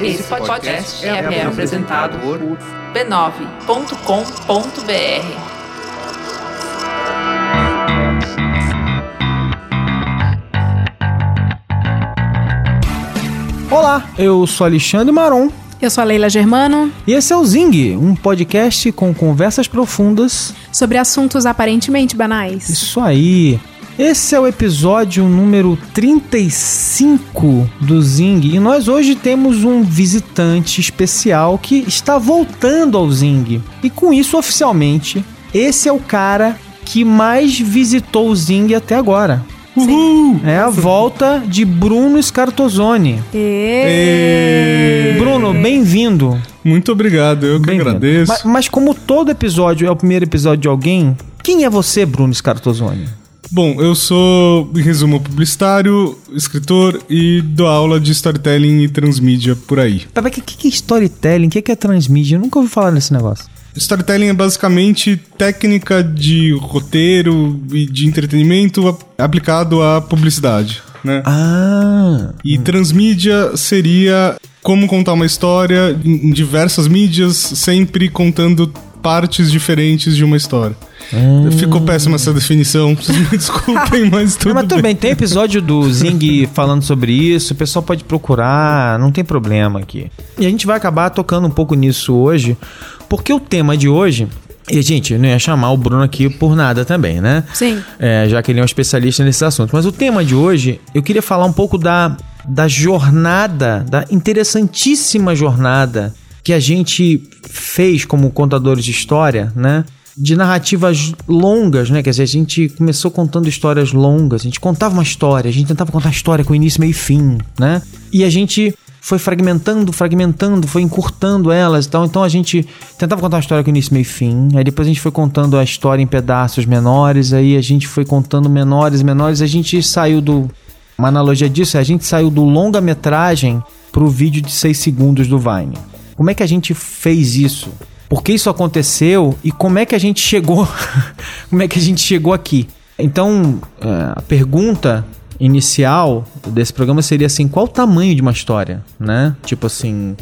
Esse podcast é, é apresentado por b9.com.br. Olá, eu sou Alexandre Maron. Eu sou a Leila Germano. E esse é o Zing, um podcast com conversas profundas sobre assuntos aparentemente banais. Isso aí. Esse é o episódio número 35 do Zing e nós hoje temos um visitante especial que está voltando ao Zing. E com isso, oficialmente, esse é o cara que mais visitou o Zing até agora. Uhul! É a volta de Bruno Scartozoni. E... Bruno, bem-vindo. Muito obrigado, eu que agradeço. Mas, mas, como todo episódio é o primeiro episódio de alguém, quem é você, Bruno Scartozoni? Bom, eu sou, em resumo, publicitário, escritor e dou aula de storytelling e transmídia por aí. Tá, mas o que, que é storytelling? O que, que é transmídia? Eu nunca ouvi falar nesse negócio. Storytelling é basicamente técnica de roteiro e de entretenimento aplicado à publicidade, né? Ah. E transmídia seria como contar uma história em diversas mídias, sempre contando partes diferentes de uma história. Hum. Ficou péssima essa definição, vocês me desculpem, mas tudo. Não, mas tudo bem. bem, tem episódio do Zing falando sobre isso, o pessoal pode procurar, não tem problema aqui. E a gente vai acabar tocando um pouco nisso hoje, porque o tema de hoje e, gente, eu não ia chamar o Bruno aqui por nada também, né? Sim. É, já que ele é um especialista nesse assunto. Mas o tema de hoje, eu queria falar um pouco da, da jornada, da interessantíssima jornada que a gente fez como contadores de história, né? De narrativas longas, né? Quer dizer, a gente começou contando histórias longas, a gente contava uma história, a gente tentava contar a história com início, meio e fim, né? E a gente foi fragmentando, fragmentando, foi encurtando elas então. Então a gente tentava contar uma história com início, meio e fim. Aí depois a gente foi contando a história em pedaços menores. Aí a gente foi contando menores, menores. A gente saiu do. Uma analogia disso é a gente saiu do longa-metragem pro vídeo de 6 segundos do Vine. Como é que a gente fez isso? Por que isso aconteceu? E como é que a gente chegou? como é que a gente chegou aqui? Então, é, a pergunta inicial desse programa seria assim: qual o tamanho de uma história, né? Tipo assim,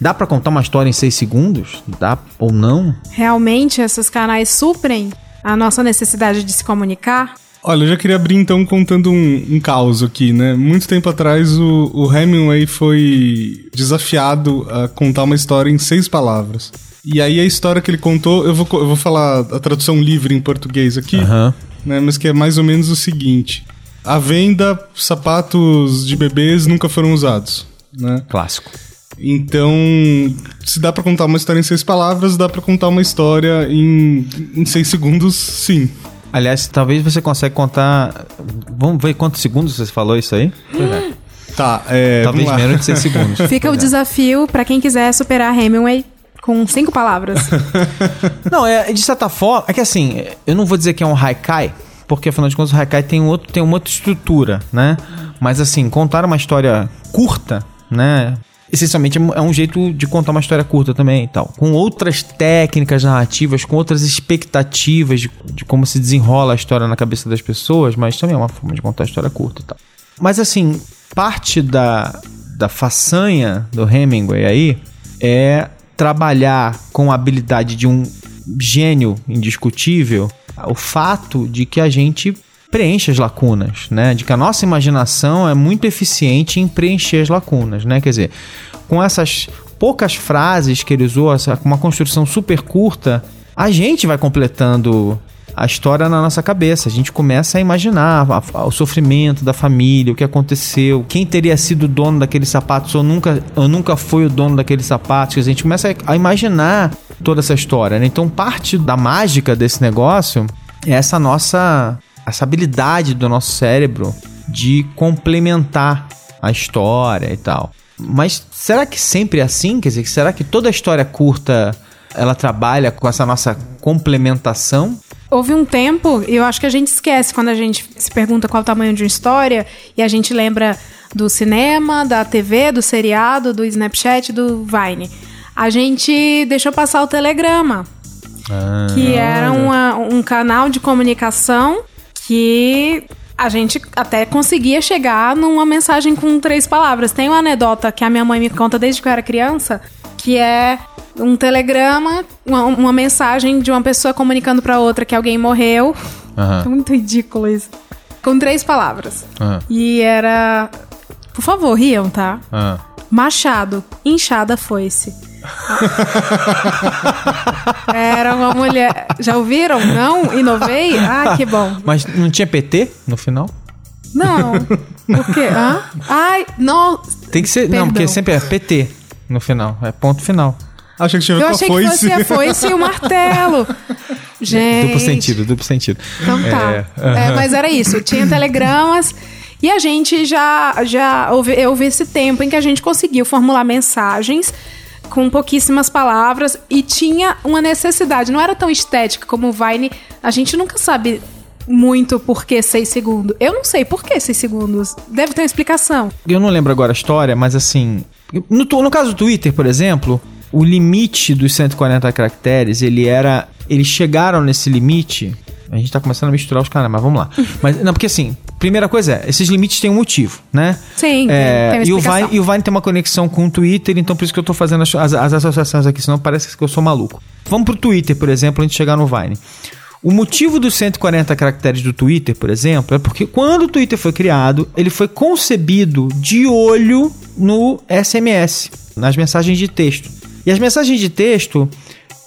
dá para contar uma história em seis segundos? Dá ou não? Realmente esses canais suprem a nossa necessidade de se comunicar? Olha, eu já queria abrir então contando um, um caos aqui, né? Muito tempo atrás o, o Hemingway foi desafiado a contar uma história em seis palavras. E aí a história que ele contou, eu vou, eu vou falar a tradução livre em português aqui, uhum. né? Mas que é mais ou menos o seguinte: à venda, sapatos de bebês nunca foram usados, né? Clássico. Então, se dá para contar uma história em seis palavras, dá para contar uma história em, em seis segundos, sim. Aliás, talvez você consiga contar. Vamos ver quantos segundos você falou isso aí? É. Tá, é. Talvez menos de seis segundos. Fica o desafio para quem quiser superar Hemingway com cinco palavras. não, é de certa forma. É que assim, eu não vou dizer que é um haikai, porque afinal de contas o Haikai tem, um outro, tem uma outra estrutura, né? Mas assim, contar uma história curta, né? Essencialmente é um jeito de contar uma história curta também e tal. Com outras técnicas narrativas, com outras expectativas de, de como se desenrola a história na cabeça das pessoas, mas também é uma forma de contar a história curta e tal. Mas assim, parte da, da façanha do Hemingway aí é trabalhar com a habilidade de um gênio indiscutível o fato de que a gente preenche as lacunas, né? De que a nossa imaginação é muito eficiente em preencher as lacunas, né? Quer dizer, com essas poucas frases que ele usou, uma construção super curta, a gente vai completando a história na nossa cabeça. A gente começa a imaginar o sofrimento da família, o que aconteceu, quem teria sido o dono daqueles sapatos ou nunca, ou nunca foi o dono daqueles sapatos. A gente começa a, a imaginar toda essa história. Né? Então, parte da mágica desse negócio é essa nossa essa habilidade do nosso cérebro de complementar a história e tal. Mas será que sempre é assim? Quer dizer, será que toda história curta ela trabalha com essa nossa complementação? Houve um tempo, e eu acho que a gente esquece quando a gente se pergunta qual o tamanho de uma história, e a gente lembra do cinema, da TV, do seriado, do Snapchat, do Vine. A gente deixou passar o telegrama, ah, que era uma, um canal de comunicação que a gente até conseguia chegar numa mensagem com três palavras. Tem uma anedota que a minha mãe me conta desde que eu era criança, que é um telegrama, uma, uma mensagem de uma pessoa comunicando pra outra que alguém morreu. É muito ridículo isso. Com três palavras. Aham. E era. Por favor, riam, tá? Ah. Machado, inchada foice. Era uma mulher. Já ouviram? Não? Inovei? Ah, que bom. Mas não tinha PT no final? Não. Por quê? Hã? Ai, não. Tem que ser. Não, Perdão. porque sempre é PT no final. É ponto final. Achei que tinha Eu achei que foice. fosse a foice e o martelo. Gente. Duplo sentido, duplo sentido. Então tá. É, É, mas era isso. Tinha telegramas. E a gente já, já houve, houve esse tempo em que a gente conseguiu formular mensagens com pouquíssimas palavras e tinha uma necessidade. Não era tão estética como o Vine. A gente nunca sabe muito por que seis segundos. Eu não sei por que seis segundos. Deve ter uma explicação. Eu não lembro agora a história, mas assim. No, no caso do Twitter, por exemplo, o limite dos 140 caracteres, ele era. Eles chegaram nesse limite. A gente tá começando a misturar os caras, mas vamos lá. Mas, não, porque assim, primeira coisa é, esses limites têm um motivo, né? Sim, É, tem uma e, o. Vine, e o Vine tem uma conexão com o Twitter, então por isso que eu tô fazendo as, as- as associações aqui, senão parece que eu sou maluco. Vamos pro Twitter, por exemplo, antes de chegar no Vine. O motivo dos 140 caracteres do Twitter, por exemplo, é porque quando o Twitter foi criado, ele foi concebido de olho no SMS, nas mensagens de texto. E as mensagens de texto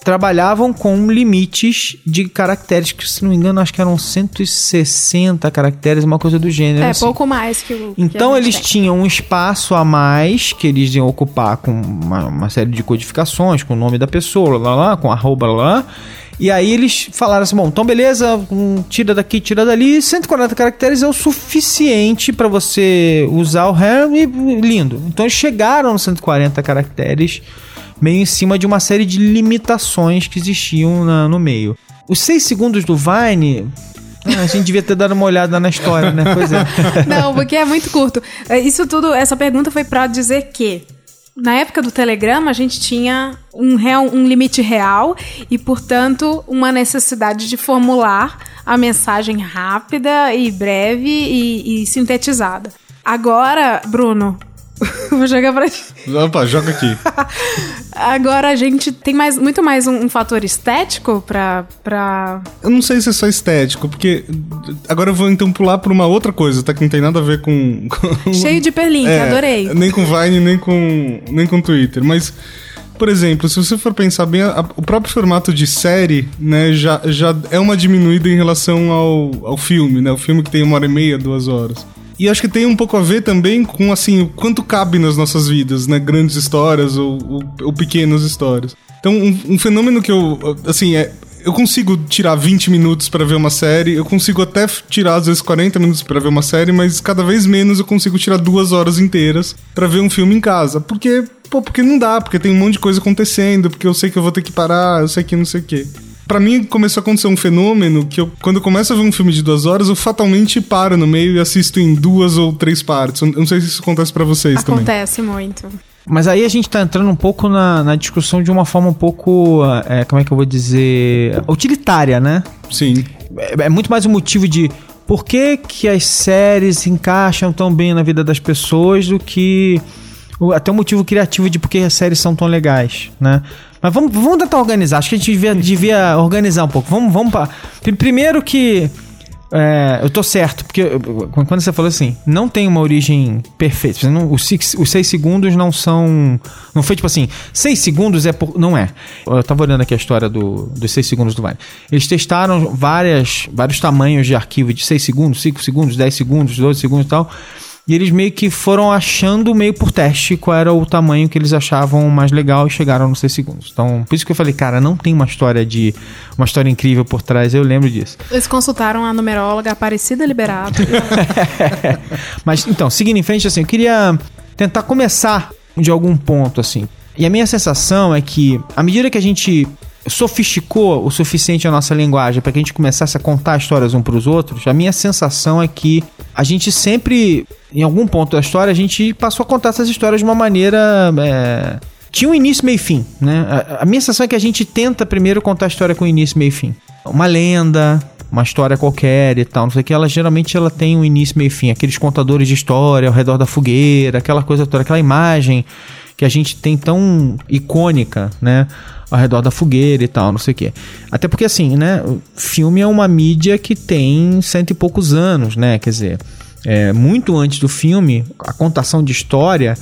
trabalhavam com limites de caracteres, que se não me engano, acho que eram 160 caracteres, uma coisa do gênero. É, assim. pouco mais que o. que Então a gente eles tem. tinham um espaço a mais que eles iam ocupar com uma, uma série de codificações, com o nome da pessoa, lá, lá, com arroba, lá. E aí eles falaram assim, bom, então beleza, hum, tira daqui, tira dali, 140 caracteres é o suficiente para você usar o RAM e lindo. Então eles chegaram nos 140 caracteres meio em cima de uma série de limitações que existiam na- no meio. Os 6 segundos do Vine... ah, a gente devia ter dado uma olhada na história, né? Pois é. Não, porque é muito curto. É, Isso tudo, essa pergunta foi pra dizer que na época do Telegrama a gente tinha um, real, um limite real e, portanto, uma necessidade de formular a mensagem rápida e breve e, e sintetizada. Agora, Bruno, vou jogar pra ti. Opa, joga aqui. Agora a gente tem mais, muito mais um, um fator estético pra, pra. Eu não sei se é só estético, porque agora eu vou então pular pra uma outra coisa, tá? Que não tem nada a ver com. com- Cheio de perlink, É, adorei. Nem com Vine, nem com, nem com Twitter. Mas, por exemplo, se você for pensar bem, a- o próprio formato de série, né, já, já é uma diminuída em relação ao, ao filme, né? O filme que tem uma hora e meia, duas horas. E acho que tem um pouco a ver também com, assim, o quanto cabe nas nossas vidas, né? Grandes histórias ou, ou, ou pequenas histórias. Então, um, um fenômeno que eu, assim, é... Eu consigo tirar 20 minutos pra ver uma série, eu consigo até tirar às vezes 40 minutos pra ver uma série, mas cada vez menos eu consigo tirar duas horas inteiras pra ver um filme em casa. Porque, pô, porque não dá, porque tem um monte de coisa acontecendo, porque eu sei que eu vou ter que parar, eu sei que não sei o quê. Pra mim começou a acontecer um fenômeno que eu, quando eu começo a ver um filme de duas horas, eu fatalmente paro no meio e assisto em duas ou três partes. Eu não sei se isso acontece pra vocês também. Acontece muito. Mas aí a gente tá entrando um pouco na, na discussão de uma forma um pouco, é, como é que eu vou dizer, utilitária, né? Sim. É, é muito mais um motivo de por que, que as séries se encaixam tão bem na vida das pessoas do que até um motivo criativo de por que as séries são tão legais, né? Mas vamos, vamos tentar organizar. Acho que a gente devia, devia organizar um pouco. Vamos, vamos para primeiro que é, eu tô certo, porque quando você falou assim, não tem uma origem perfeita. Não- os, six- os seis segundos não são. Não foi tipo assim, seis segundos é por. Não é. Eu tava olhando aqui a história do, dos seis segundos do Vine. Eles testaram várias, vários tamanhos de arquivo de seis segundos, cinco segundos, 10 segundos, 12 segundos e tal. E eles meio que foram achando meio por teste qual era o tamanho que eles achavam mais legal e chegaram nos 6 segundos. Então, por isso que eu falei, cara, não tem uma história de uma história incrível por trás, eu lembro disso. Eles consultaram a numeróloga Aparecida Liberato. Mas então, seguindo em frente, assim, eu queria tentar começar de algum ponto, assim. E a minha sensação é que, à medida que a gente sofisticou o suficiente a nossa linguagem para que a gente começasse a contar histórias um para os outros, a minha sensação é que a gente sempre, em algum ponto da história, a gente passou a contar essas histórias de uma maneira. é, tinha um início, meio e fim, né? A, a minha sensação é que a gente tenta primeiro contar a história com início, meio e fim. Uma lenda, uma história qualquer e tal, não sei o que, ela geralmente ela tem um início, meio e fim, aqueles contadores de história ao redor da fogueira, aquela coisa toda, aquela imagem que a gente tem tão icônica, né? Ao redor da fogueira e tal, não sei o quê. Até porque, assim, né? Filme é uma mídia que tem cento e poucos anos, né? Quer dizer, é, muito antes do filme, a contação de história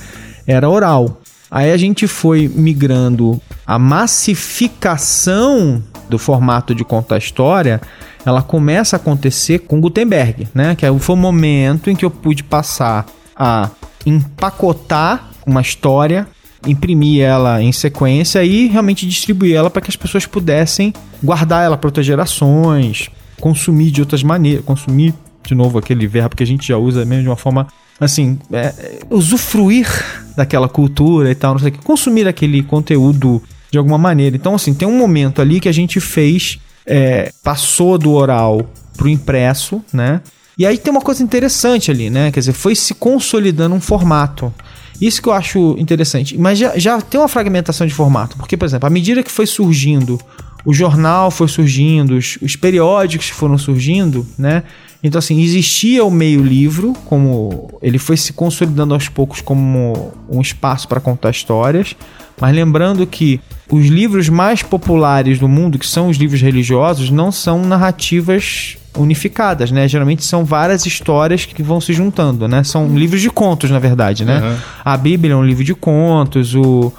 era oral. Aí a gente foi migrando a massificação do formato de contar história, ela começa a acontecer com Gutenberg, né? Que foi o momento em que eu pude passar a empacotar uma história, imprimir ela em sequência e realmente distribuir ela para que as pessoas pudessem guardar ela para outras gerações, consumir de outras maneiras, consumir de novo aquele verbo que a gente já usa mesmo de uma forma assim, é, é, usufruir daquela cultura e tal, não sei o que, consumir aquele conteúdo de alguma maneira. Então, assim, tem um momento ali que a gente fez, é, passou do oral pro impresso, né? E aí tem uma coisa interessante ali, né? Quer dizer, foi se consolidando um formato. Isso que eu acho interessante. Mas já, já tem uma fragmentação de formato. Porque, por exemplo, à medida que foi surgindo, o jornal foi surgindo, os, os periódicos foram surgindo, né? Então, assim, existia o meio livro, como ele foi se consolidando aos poucos como um espaço para contar histórias. Mas lembrando que os livros mais populares do mundo, que são os livros religiosos, não são narrativas unificadas, né? Geralmente são várias histórias que vão se juntando, né? São livros de contos, na verdade, né? Uhum. A Bíblia é um livro de contos, o...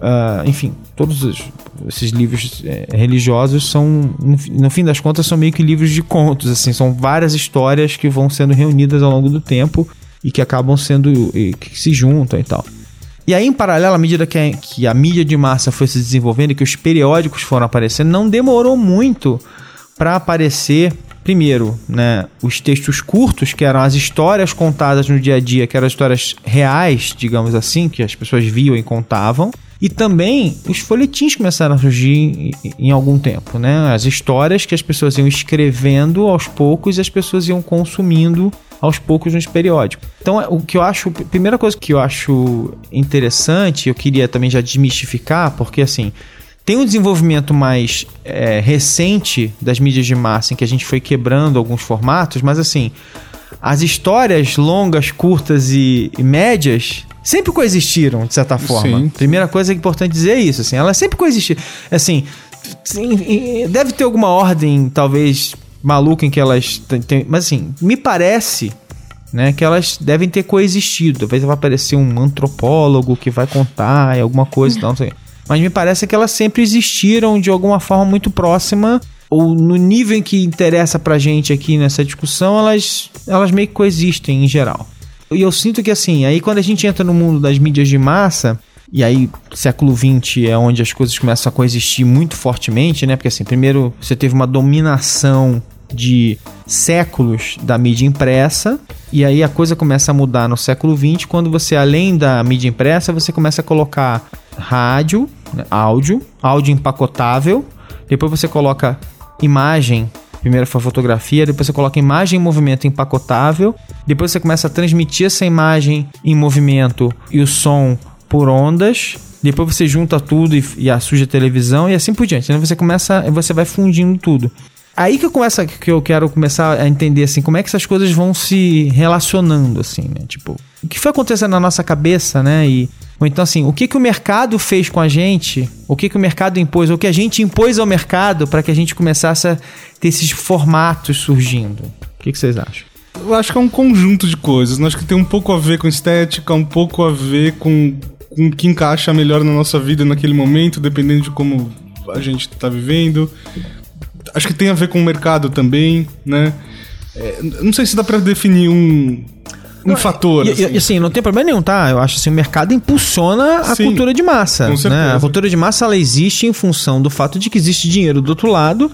Uh, enfim, todos os, esses livros é, religiosos são, no, no, fim das contas, são meio que livros de contos, assim, são várias histórias que vão sendo reunidas ao longo do tempo e que acabam sendo, e, que se juntam e tal. E aí, em paralelo, à medida que a, que a mídia de massa foi se desenvolvendo e que os periódicos foram aparecendo, não demorou muito para aparecer primeiro, né, os textos curtos, que eram as histórias contadas no dia a dia, que eram histórias reais, digamos assim, que as pessoas viam e contavam. E também os folhetins começaram a surgir em, em algum tempo, né? As histórias que as pessoas iam escrevendo aos poucos e as pessoas iam consumindo aos poucos nos periódicos. Então, o que eu acho, primeira coisa que eu acho interessante, eu queria também já desmistificar, porque assim, tem um desenvolvimento mais é, recente das mídias de massa em que a gente foi quebrando alguns formatos, mas assim, as histórias longas, curtas e, e médias sempre coexistiram, de certa forma. Sim. Primeira coisa que é importante dizer é isso, assim, elas sempre coexistiram. Assim, deve ter alguma ordem, talvez, maluca em que elas mas assim, me parece né, que elas devem ter coexistido. Talvez vai aparecer um antropólogo que vai contar alguma coisa e tal, não sei. Mas me parece que elas sempre existiram de alguma forma muito próxima ou no nível em que interessa pra gente aqui nessa discussão, elas, elas meio que coexistem em geral. E eu sinto que assim, aí quando a gente entra no mundo das mídias de massa, e aí século XX é onde as coisas começam a coexistir muito fortemente, né? Porque assim, primeiro você teve uma dominação de séculos da mídia impressa, e aí a coisa começa a mudar no século XX, quando você, além da mídia impressa, você começa a colocar rádio, áudio, áudio empacotável, depois você coloca imagem, primeiro foi fotografia, depois você coloca imagem em movimento empacotável, depois você começa a transmitir essa imagem em movimento e o som por ondas, depois você junta tudo e, e a televisão e assim por diante. Então você começa, você vai fundindo tudo. Aí que eu começo, que eu quero começar a entender assim, como é que essas coisas vão se relacionando assim, né? Tipo, o que foi acontecendo na nossa cabeça, né? E então assim, o que que o mercado fez com a gente? O que que o mercado impôs? O que a gente impôs ao mercado para que a gente começasse a ter esses formatos surgindo? O que, que vocês acham? Eu acho que é um conjunto de coisas. Né? Acho que tem um pouco a ver com estética, um pouco a ver com, com o que encaixa melhor na nossa vida naquele momento, dependendo de como a gente está vivendo. Acho que tem a ver com o mercado também, né? É, não sei se dá para definir um, um fator. E, assim. E, assim, não tem problema nenhum, tá? Eu acho assim, o mercado impulsiona a Sim, cultura de massa. Com certeza. Né? A cultura de massa ela existe em função do fato de que existe dinheiro do outro lado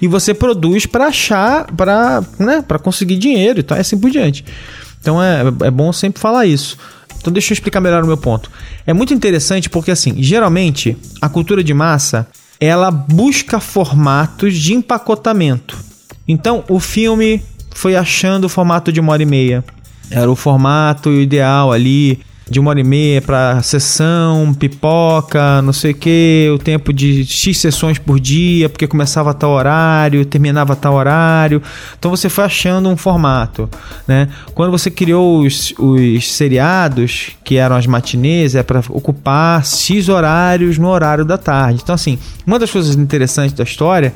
e você produz para achar, para né, pra conseguir dinheiro e tal, e assim por diante. Então é, é bom sempre falar isso. Então deixa eu explicar melhor o meu ponto. É muito interessante porque assim, geralmente a cultura de massa ela busca formatos de empacotamento. Então o filme foi achando o formato de uma hora e meia era o formato ideal ali. de uma hora e meia pra sessão, pipoca, não sei o que, o tempo de X sessões por dia, porque começava a tal horário, terminava a tal horário. Então você foi achando um formato, né? Quando você criou os, os seriados, que eram as matinês, é para ocupar X horários no horário da tarde. Então, assim, uma das coisas interessantes da história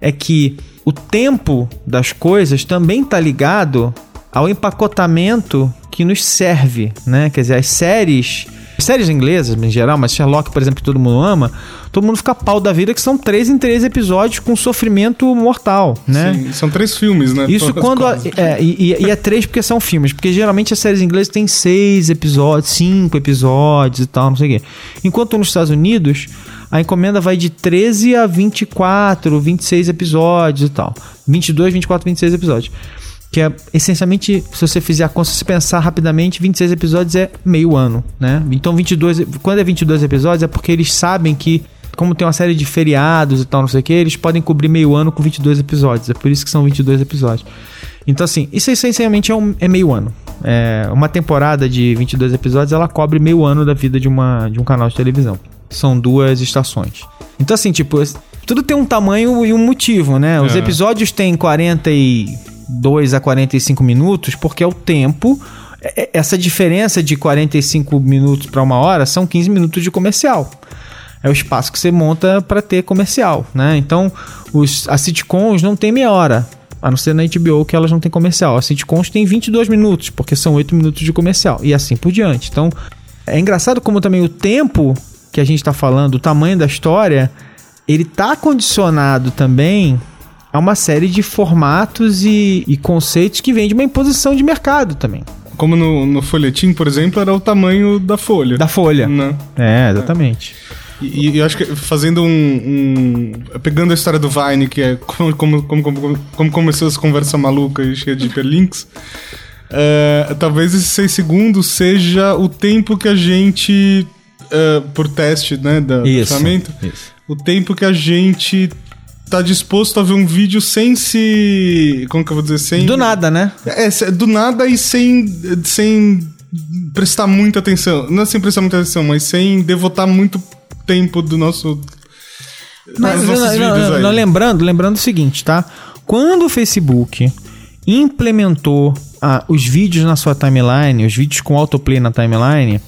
é que o tempo das coisas também está ligado ao empacotamento que nos serve, né? Quer dizer, as séries, séries inglesas em geral, mas Sherlock, por exemplo, que todo mundo ama, todo mundo fica pau da vida que são três em três episódios com sofrimento mortal, né? Sim, são três filmes, né? Isso Todas quando. a- é, e, e- e é três porque são filmes. Porque geralmente as séries inglesas têm seis episódios, cinco episódios e tal, não sei o quê. Enquanto nos Estados Unidos, a encomenda vai de 13 a 24, 26 episódios e tal. 22, 24, 26 episódios. Que é essencialmente, se você fizer a conta, se você pensar rapidamente, 26 episódios é meio ano, né? Então 22, quando é 22 episódios é porque eles sabem que como tem uma série de feriados e tal, não sei o que, eles podem cobrir meio ano com 22 episódios. É por isso que são 22 episódios. Então, assim, isso essencialmente é, um- é meio ano. É, uma temporada de 22 episódios, ela cobre meio ano da vida de, uma, de um canal de televisão. São duas estações. Então, assim, tipo, tudo tem um tamanho e um motivo, né? Os É. episódios têm 42 a 45 minutos, porque é o tempo... é- é- Essa diferença de 45 minutos para uma hora são 15 minutos de comercial é o espaço que você monta para ter comercial, né? Então, os, as sitcoms não tem meia hora, a não ser na HBO que elas não têm comercial. As sitcoms têm 22 minutos, porque são 8 minutos de comercial, e assim por diante. Então, é engraçado como também o tempo que a gente está falando, o tamanho da história, ele tá condicionado também a uma série de formatos e, e conceitos que vêm de uma imposição de mercado também, Como no, no folhetim, por exemplo, era o tamanho da folha. da folha. Né? É, exatamente. E, e eu acho que fazendo um, um- Pegando a história do Vine, que é como, como, como, como, como começou essa conversa maluca e cheia de hiperlinks. é, talvez esses seis segundos seja o tempo que a gente. é, por teste, né? Da, do Isso, orçamento, isso. O tempo que a gente tá disposto a ver um vídeo sem se. Como que eu vou dizer? Sem. Do nada, né? É, do nada e sem, sem prestar muita atenção. Não é sem prestar muita atenção, mas sem devotar muito tempo do nosso. Mas não, não, não, lembrando, lembrando o seguinte, tá? Quando o Facebook implementou ah, os vídeos na sua timeline, os vídeos com autoplay na timeline,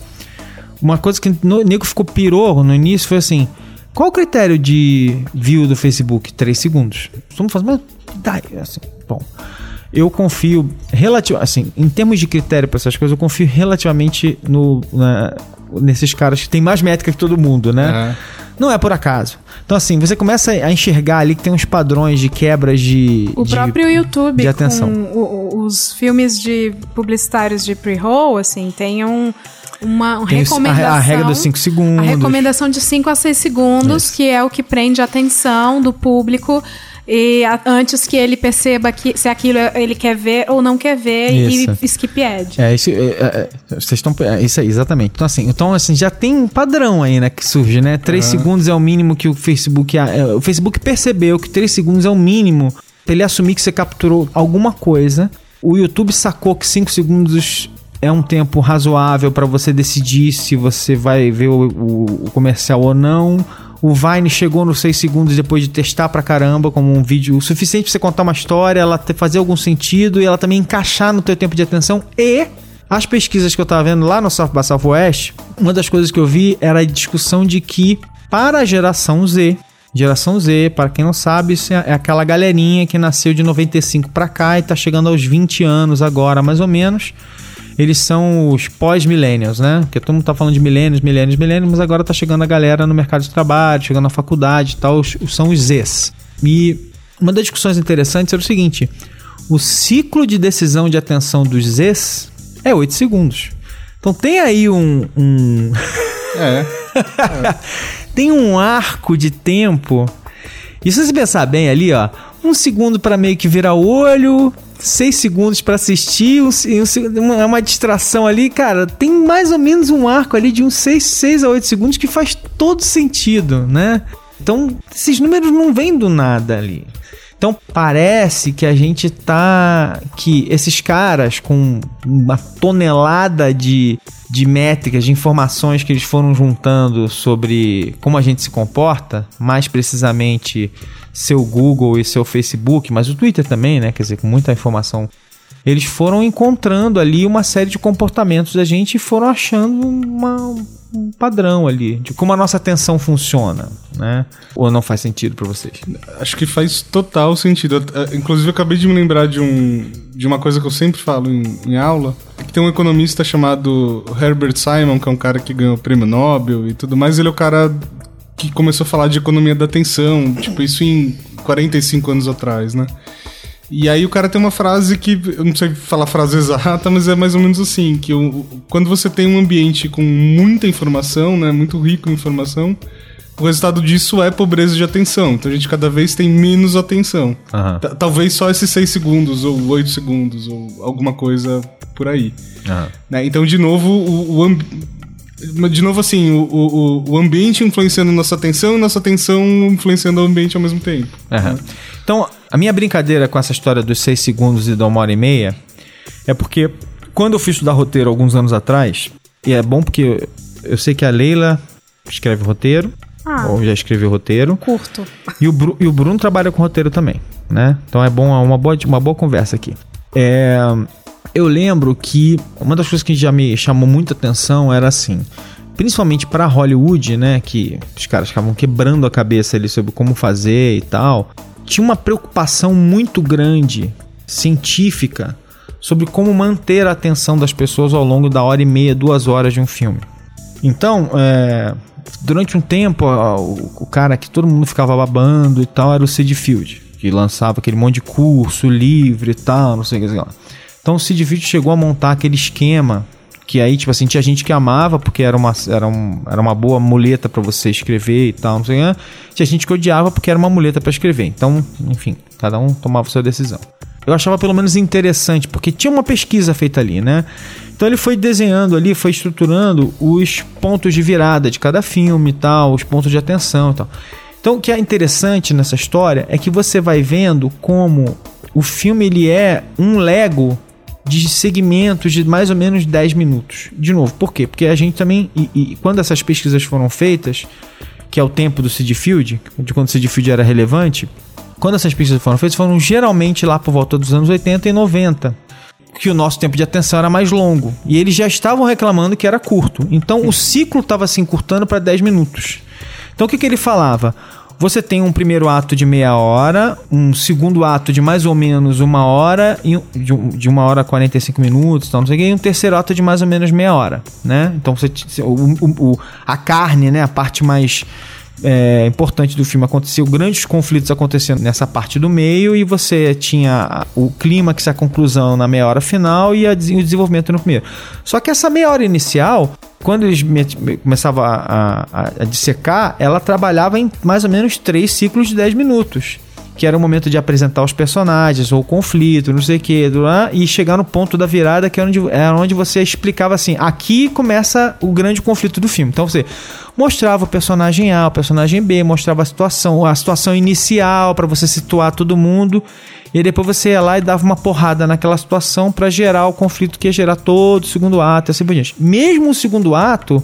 uma coisa que o nego ficou pirou no início foi assim: qual o critério de view do Facebook? 3 segundos. Vamos fazer, mas dá, assim, bom. Eu confio relativo, assim, em termos de critério para essas coisas, eu confio relativamente no na- nesses caras que tem mais métrica que todo mundo, né? Não é por acaso. Então, assim, você começa a enxergar ali que tem uns padrões de quebras de. O de- próprio YouTube, de atenção. o- os filmes de publicitários de pre-roll, assim, tem um, uma Tem os- a- recomendação. a regra dos cinco segundos. A recomendação de 5 a 6 segundos, que é o que prende a atenção do público. E a- antes que ele perceba que se aquilo é- ele quer ver ou não quer ver Isso. e skip ad. É, isso, é, é, é, vocês estão. É isso aí, exatamente. Então, assim, então, assim, já tem um padrão aí, né, que surge, né? 3 segundos é o mínimo que o Facebook. é, o Facebook percebeu que 3 segundos é o mínimo pra ele assumir que você capturou alguma coisa. O YouTube sacou que 5 segundos é um tempo razoável pra você decidir se você vai ver o, o- o comercial ou não. O Vine chegou nos 6 segundos depois de testar pra caramba, como um vídeo o suficiente pra você contar uma história, ela fazer algum sentido e ela também encaixar no teu tempo de atenção. E as pesquisas que eu tava vendo lá no South by Southwest, uma das coisas que eu vi era a discussão de que para a geração Z, geração Z, para quem não sabe, isso é é aquela galerinha que nasceu de 95 pra cá e tá chegando aos 20 anos agora, mais ou menos. Eles são os pós-millennials, né? Porque todo mundo tá falando de millennials, millennials, millennials, mas agora tá chegando a galera no mercado de trabalho, chegando na faculdade e tal, os- são os Zs. E uma das discussões interessantes era o seguinte: o ciclo de decisão de atenção dos Zs é 8 segundos. Então tem aí um- um É. tem um arco de tempo. E se você pensar bem ali, ó, um segundo pra meio que virar o olho, seis segundos pra assistir, um, um uma, uma distração ali, cara, tem mais ou menos um arco ali de uns 6, 6 a 8 segundos que faz todo sentido, né? Então, esses números não vêm do nada ali. Então parece que a gente tá. que esses caras com uma tonelada de, de métricas, de informações que eles foram juntando sobre como a gente se comporta, mais precisamente seu Google e seu Facebook, mas o Twitter também, né? Quer dizer, com muita informação eles foram encontrando ali uma série de comportamentos da gente e foram achando uma, um padrão ali de como a nossa atenção funciona, né? Ou não faz sentido para vocês? Acho que faz total sentido. Eh, inclusive, eu acabei de me lembrar de, um, de uma coisa que eu sempre falo em, em aula, que tem um economista chamado Herbert Simon, que é um cara que ganhou o prêmio Nobel e tudo mais. Ele é o cara que começou a falar de economia da atenção, tipo, isso em 45 anos atrás, né? E aí o cara tem uma frase que, eu não sei falar a frase exata, mas é mais ou menos assim, que o, quando você tem um ambiente com muita informação, né, muito rico em informação, o resultado disso é pobreza de atenção. Então a gente cada vez tem menos atenção. Uhum. Talvez só esses 6 segundos, ou 8 segundos, ou alguma coisa por aí. Uhum. Né? Então, de novo, o, o de novo, assim, o, o, o ambiente influenciando nossa atenção e nossa atenção influenciando o ambiente ao mesmo tempo. Uhum. Então, a minha brincadeira com essa história dos seis segundos e da uma hora e meia é porque quando eu fui estudar roteiro alguns anos atrás, e é bom porque eu sei que a Leila escreve roteiro, ah, ou já escreveu roteiro. Curto. E o, Bru, e o Bruno trabalha com roteiro também, né? Então é bom, é uma boa, uma boa conversa aqui. É, eu lembro que uma das coisas que já me chamou muita atenção era assim, principalmente para Hollywood, né, que os caras ficavam quebrando a cabeça ali sobre como fazer e tal tinha uma preocupação muito grande, científica, sobre como manter a atenção das pessoas ao longo da hora e meia, duas horas de um filme. Então, é, durante um tempo, o, o, cara que todo mundo ficava babando e tal era o Sid Field, que lançava aquele monte de curso livre e tal, não sei o que. Lá. Então, o Sid Field chegou a montar aquele esquema que aí, tipo assim, tinha gente que amava porque era uma, era um, era uma boa muleta para você escrever e tal, não sei o que. Tinha gente que odiava porque era uma muleta para escrever. Então, enfim, cada um tomava sua decisão. Eu achava pelo menos interessante, porque tinha uma pesquisa feita ali, né? Então ele foi desenhando ali, foi estruturando os pontos de virada de cada filme e tal, os pontos de atenção e tal. Então o que é interessante nessa história é que você vai vendo como o filme ele é um Lego de segmentos de mais ou menos 10 minutos. De novo, por quê? Porque a gente também. E, e, quando essas pesquisas foram feitas, que é o tempo do Seed Field, de quando o Seed Field era relevante, quando essas pesquisas foram feitas, foram geralmente lá por volta dos anos 80 e 90. Que o nosso tempo de atenção era mais longo. E eles já estavam reclamando que era curto. Então o ciclo estava se encurtando para 10 minutos. Então o que, que ele falava? Você tem um primeiro ato de meia hora, um segundo ato de mais ou menos uma hora, de uma hora e 45 minutos, não sei o que, e um terceiro ato de mais ou menos meia hora, né? Então você, o, o, a carne, né, a parte mais é, importante do filme aconteceu, grandes conflitos acontecendo nessa parte do meio, e você tinha o clímax, a conclusão na meia hora final e, a, o desenvolvimento no primeiro. Só que essa meia hora inicial, quando eles começavam a, a, a dissecar, ela trabalhava em mais ou menos três ciclos de 10 minutos que era o momento de apresentar os personagens, ou o conflito, não sei o que, e chegar no ponto da virada, que era onde, era onde você explicava assim: aqui começa o grande conflito do filme. Então você mostrava o personagem A, o personagem B, mostrava a situação, a situação inicial para você situar todo mundo. E depois você ia lá e dava uma porrada naquela situação para gerar o conflito que ia gerar todo o segundo ato, assim por diante. Mesmo o segundo ato,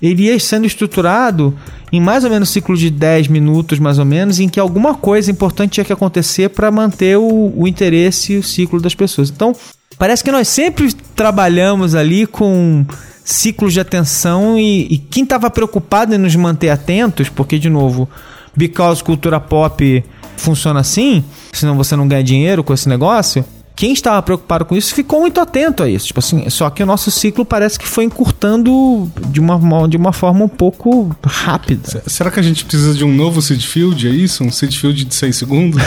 ele ia sendo estruturado em mais ou menos um ciclo de 10 minutos, mais ou menos, em que alguma coisa importante tinha que acontecer para manter o, o interesse e o ciclo das pessoas. Então, parece que nós sempre trabalhamos ali com ciclos de atenção e, e quem estava preocupado em nos manter atentos, porque, de novo, because cultura pop funciona assim, senão você não ganha dinheiro com esse negócio, quem estava preocupado com isso ficou muito atento a isso. Tipo assim, só que o nosso ciclo parece que foi encurtando de uma, de uma forma um pouco rápida. Será que a gente precisa de um novo seed field? É isso? Um seed field de 6 segundos?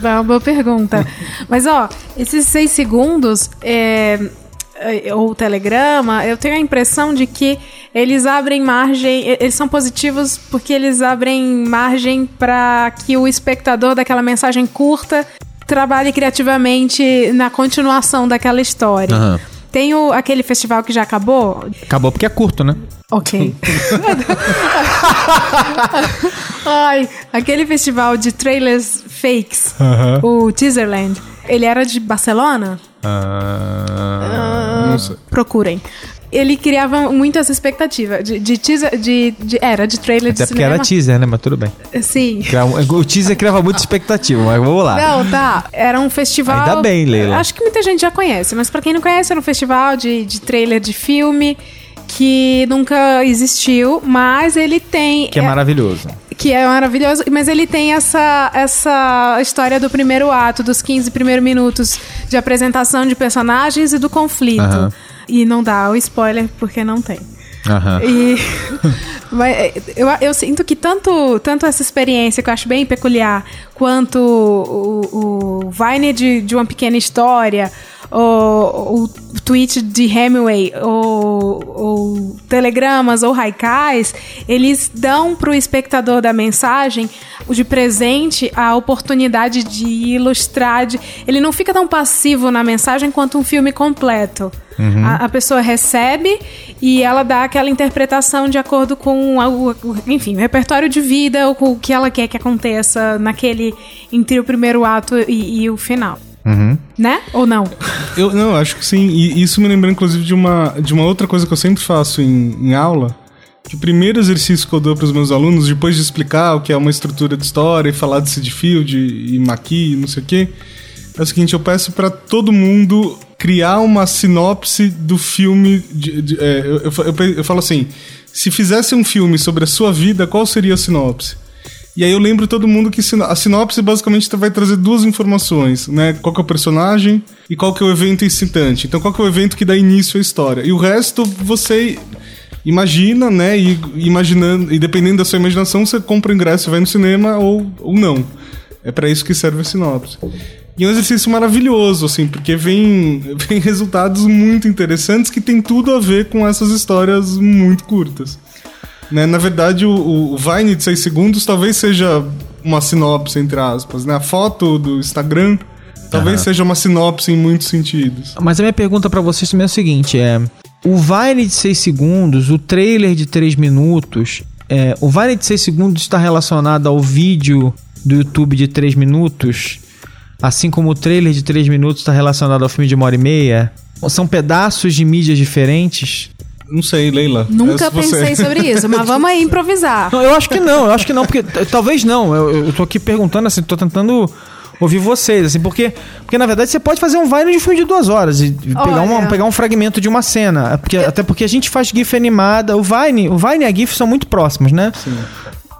é uma boa pergunta. Mas, ó, esses 6 segundos, é, é, ou telegrama, eu tenho a impressão de que eles abrem margem, eles são positivos porque eles abrem margem para que o espectador daquela mensagem curta trabalhe criativamente na continuação daquela história. Uhum. Tem o, aquele festival que já acabou. Acabou porque é curto, né? Ok. Ai, aquele festival de trailers fakes, o Teaserland, ele era de Barcelona? Ah, não sei. Procurem. Ele criava muito essa expectativa de, de teaser, de, de- era de trailer Até de porque era teaser, né? Mas tudo bem. Sim. Criava- O teaser criava muita expectativa, mas vamos lá. Não, tá. Era um festival. Ainda bem, Leila. Acho que muita gente já conhece, mas pra quem não conhece, era um festival de, de trailer de filme que nunca existiu, mas ele tem. Que é maravilhoso. Que é maravilhoso, mas ele tem essa, essa história do primeiro ato, dos 15 primeiros minutos de apresentação de personagens e do conflito. E não dá o spoiler porque não tem. Aham. E mas, eu, eu sinto que tanto, tanto essa experiência, que eu acho bem peculiar, quanto o, o Vine de, de uma pequena história, o, o tweet de Hemingway, ou, ou telegramas ou haikais, eles dão para o espectador da mensagem, de presente, a oportunidade de ilustrar. De, ele não fica tão passivo na mensagem quanto um filme completo. A, a pessoa recebe e ela dá aquela interpretação de acordo com a- o, enfim, o repertório de vida, o, o que ela quer que aconteça naquele entre o primeiro ato e, e o final. Né? Ou não? Eu não, acho que sim. E isso me lembra, inclusive, de uma, de uma outra coisa que eu sempre faço em, em aula. Que o primeiro exercício que eu dou para os meus alunos, depois de explicar o que é uma estrutura de história e falar de Sid Field e Maqui e não sei o quê, é o seguinte: eu peço para todo mundo criar uma sinopse do filme. de- de- é, eu, eu, eu eu falo assim: se fizesse um filme sobre a sua vida, qual seria a sinopse? E aí eu lembro todo mundo que a sinopse basicamente vai trazer duas informações, né? Qual que é o personagem e qual que é o evento incitante. Então qual que é o evento que dá início à história. E o resto você imagina, né? E imaginando, e dependendo da sua imaginação, você compra o ingresso e vai no cinema ou, ou não. É para isso que serve a sinopse. E é um exercício maravilhoso, assim, porque vem, vem resultados muito interessantes que tem tudo a ver com essas histórias muito curtas. Né? Na verdade, o, o- Vine de 6 segundos talvez seja uma sinopse, entre aspas. Né? A foto do Instagram talvez seja uma sinopse em muitos sentidos. Mas a minha pergunta pra vocês também é o seguinte: é. O Vine de 6 segundos, o trailer de 3 minutos, é, o Vine de 6 segundos está relacionado ao vídeo do YouTube de 3 minutos, assim como o trailer de 3 minutos está relacionado ao filme de uma hora e meia? São pedaços de mídias diferentes? Não sei, Leila. Nunca você- pensei sobre isso, mas vamos aí improvisar. Não, eu acho que não, eu acho que não, porque talvez não. Eu, eu tô aqui perguntando, assim, tô tentando ouvir vocês, assim, porque, porque na verdade você pode fazer um Vine de filme de duas horas e, pegar, uma- pegar um fragmento de uma cena. É Porque, até porque a gente faz GIF animada. O Vine, o Vine e a GIF são muito próximos, né?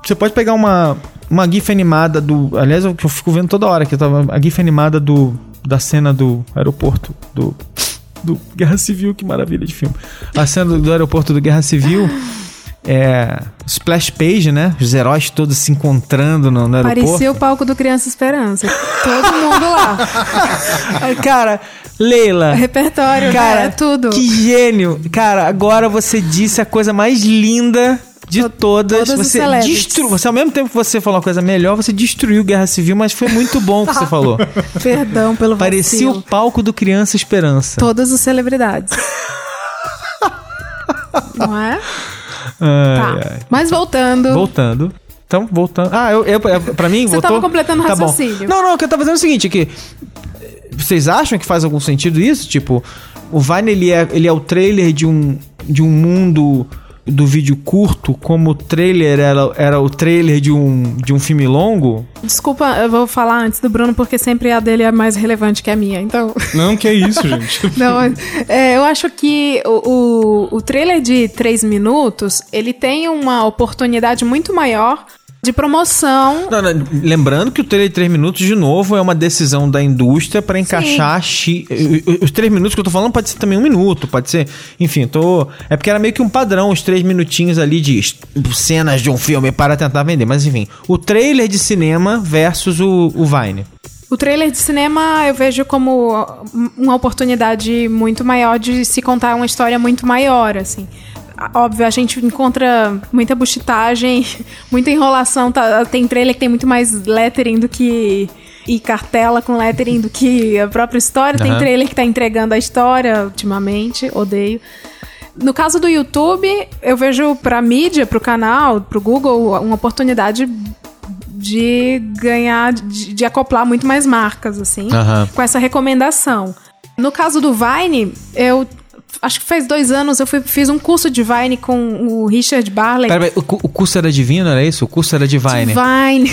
Você pode pegar uma, uma GIF animada do. Aliás, eu, que eu fico vendo toda hora que eu tava. A GIF animada do. Da cena do aeroporto. Do. Do Guerra Civil, que maravilha de filme. A cena do, do aeroporto do Guerra Civil. É. Splash page, né? Os heróis todos se encontrando no, no aeroporto. Parecia o palco do Criança Esperança. Todo mundo lá. Cara, Leila. Repertório, Cara, né? Tudo. Que gênio! Cara, agora você disse a coisa mais linda de todas. todas Você destruiu. Você, ao mesmo tempo que você falou uma coisa melhor, você destruiu Guerra Civil, mas foi muito bom o que você falou. Perdão pelo Parecia o vacilo. palco do Criança Esperança. Todas as celebridades. Não é? Ai, Tá. ai. Mas voltando. Voltando. Então, voltando. Ah, eu, eu pra mim, Você voltou? tava completando o Tá bom. raciocínio. Não, não, o que eu tava dizendo é o seguinte, que vocês acham que faz algum sentido isso? Tipo, o Vine ele é, ele é o trailer de um, de um mundo do vídeo curto, como o trailer era, era o trailer de um, de um filme longo? Desculpa, eu vou falar antes do Bruno, porque sempre a dele é mais relevante que a minha. Então. Não, que é isso, gente. Não, é, eu acho que o, o, o trailer de 3 minutos, ele tem uma oportunidade muito maior de promoção. Não, não, lembrando que o trailer de 3 minutos, de novo, é uma decisão da indústria para encaixar X. Os 3 minutos que eu tô falando pode ser também um minuto, pode ser. Enfim, tô. É porque era meio que um padrão, os 3 minutinhos ali de cenas de um filme para tentar vender. Mas enfim, o trailer de cinema versus o, o Vine. O trailer de cinema eu vejo como uma oportunidade muito maior de se contar uma história muito maior, assim. Óbvio, a gente encontra muita buchitagem, muita enrolação. tá- tem trailer que tem muito mais lettering do que. E cartela com lettering do que a própria história. Tem Aham. trailer que tá entregando a história ultimamente, odeio. No caso do YouTube, eu vejo pra mídia, pro canal, pro Google, uma oportunidade de ganhar, de, de acoplar muito mais marcas, assim, Aham. com essa recomendação. No caso do Vine, eu acho que faz dois anos eu fui- fiz um curso de Vine com o Richard Barley. Pera, o, o curso era divino, era isso? O curso era Divine. Vine.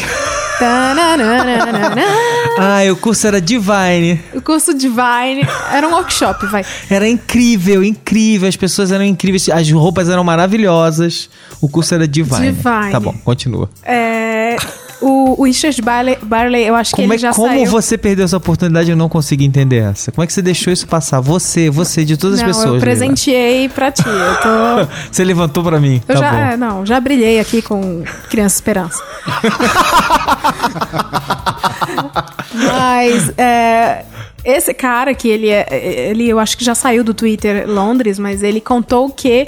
Tananana. Ah, o curso era Divine. o curso de Vine era um workshop, vai. Era incrível, incrível. As pessoas eram incríveis. As roupas eram maravilhosas. O curso era Divine. Divine. Tá bom, continua. É, o, o Richard Barley, Barley, eu acho que Como, ele é, já como saiu. você perdeu essa oportunidade? Eu não consegui entender essa. Como é que você deixou isso passar? Você, você, de todas Não, as pessoas. eu presenteei pra ti. Eu tô. Leila. Você levantou pra mim. Eu tá já, bom. é, não, já brilhei aqui com Criança Esperança. mas é, esse cara que ele é, ele eu acho que já saiu do Twitter Londres, mas ele contou que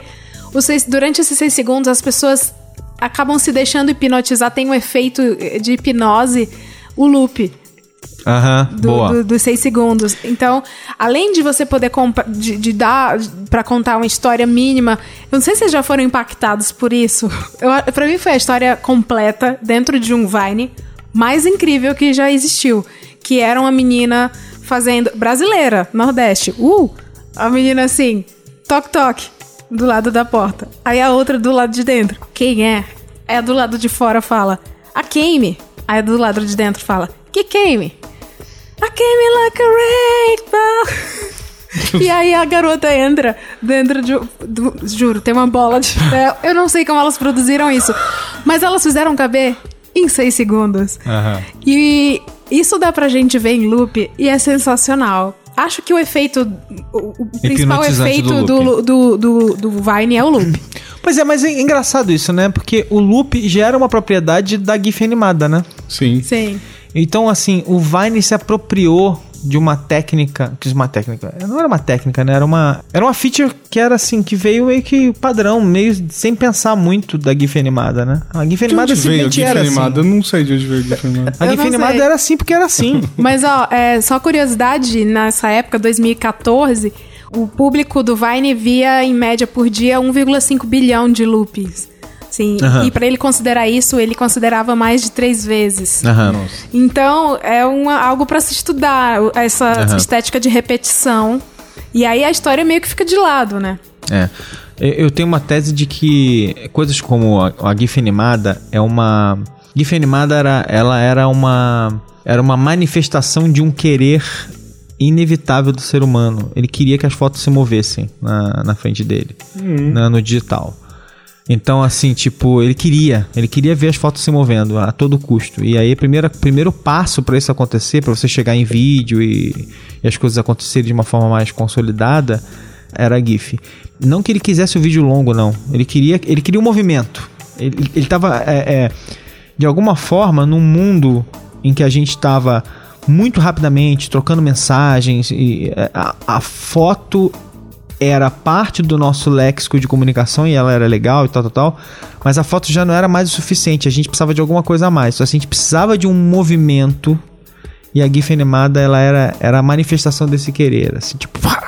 os seis- durante esses seis segundos as pessoas acabam se deixando hipnotizar, tem um efeito de hipnose, o loop Aham, do- boa. do- dos seis segundos. Então, além de você poder de, de dar pra contar uma história mínima, eu não sei se vocês já foram impactados por isso. Pra mim foi a história completa dentro de um Vine mais incrível que já existiu, que era uma menina fazendo brasileira, Nordeste. Uh, a menina assim, toque toque do lado da porta. Aí a outra do lado de dentro. Quem é? Aí a do lado de fora fala: "A Kame". Aí a do lado de dentro fala: "Que Kame?" I came like a rainbow. e aí a garota entra dentro de. do- juro, tem uma bola de ferro. Eu não sei como elas produziram isso. Mas elas fizeram caber em seis segundos. Aham. E isso dá pra gente ver em loop e é sensacional. Acho que o efeito. O, o principal efeito do do, do, do, do Vine é o loop. Pois é, mas é engraçado isso, né? Porque o loop gera uma propriedade da GIF animada, né? Sim. Sim. Então, assim, o Vine se apropriou de uma técnica. Que uma técnica. Não era uma técnica, né? Era uma. Era uma feature que era assim, que veio meio que padrão, meio sem pensar muito da GIF animada, né? A GIF animada onde veio a simplesmente GIF era animada? Eu assim. não sei de onde veio a GIF animada. A Eu GIF animada sei. era assim porque era assim. Mas, ó, é, só curiosidade, nessa época, 2014, o público do Vine via, em média, por dia, 1,5 bilhão de loops. Sim, Aham. e pra ele considerar isso, ele considerava mais de três vezes. Aham. Então, é uma, algo pra se estudar, essa Aham. estética de repetição. E aí a história meio que fica de lado, né? É. Eu tenho uma tese de que coisas como a, a GIF animada é uma. GIF animada era, ela era uma. Era uma manifestação de um querer inevitável do ser humano. Ele queria que as fotos se movessem na, na frente dele, na- no digital. Então, assim, tipo, ele queria, ele queria ver as fotos se movendo a todo custo. E aí, o primeiro, passo para isso acontecer, para você chegar em vídeo e, e as coisas acontecerem de uma forma mais consolidada, era GIF. Não que ele quisesse o vídeo longo, não. Ele queria, ele queria o movimento. Ele, ele tava, é, é, de alguma forma, num mundo em que a gente estava muito rapidamente trocando mensagens e a, a foto era parte do nosso léxico de comunicação e ela era legal e tal, tal, tal. Mas a foto já não era mais o suficiente. A gente precisava de alguma coisa a mais. Então, assim, a gente precisava de um movimento. E a GIF animada, ela era, era a manifestação desse querer. Assim, tipo. pá!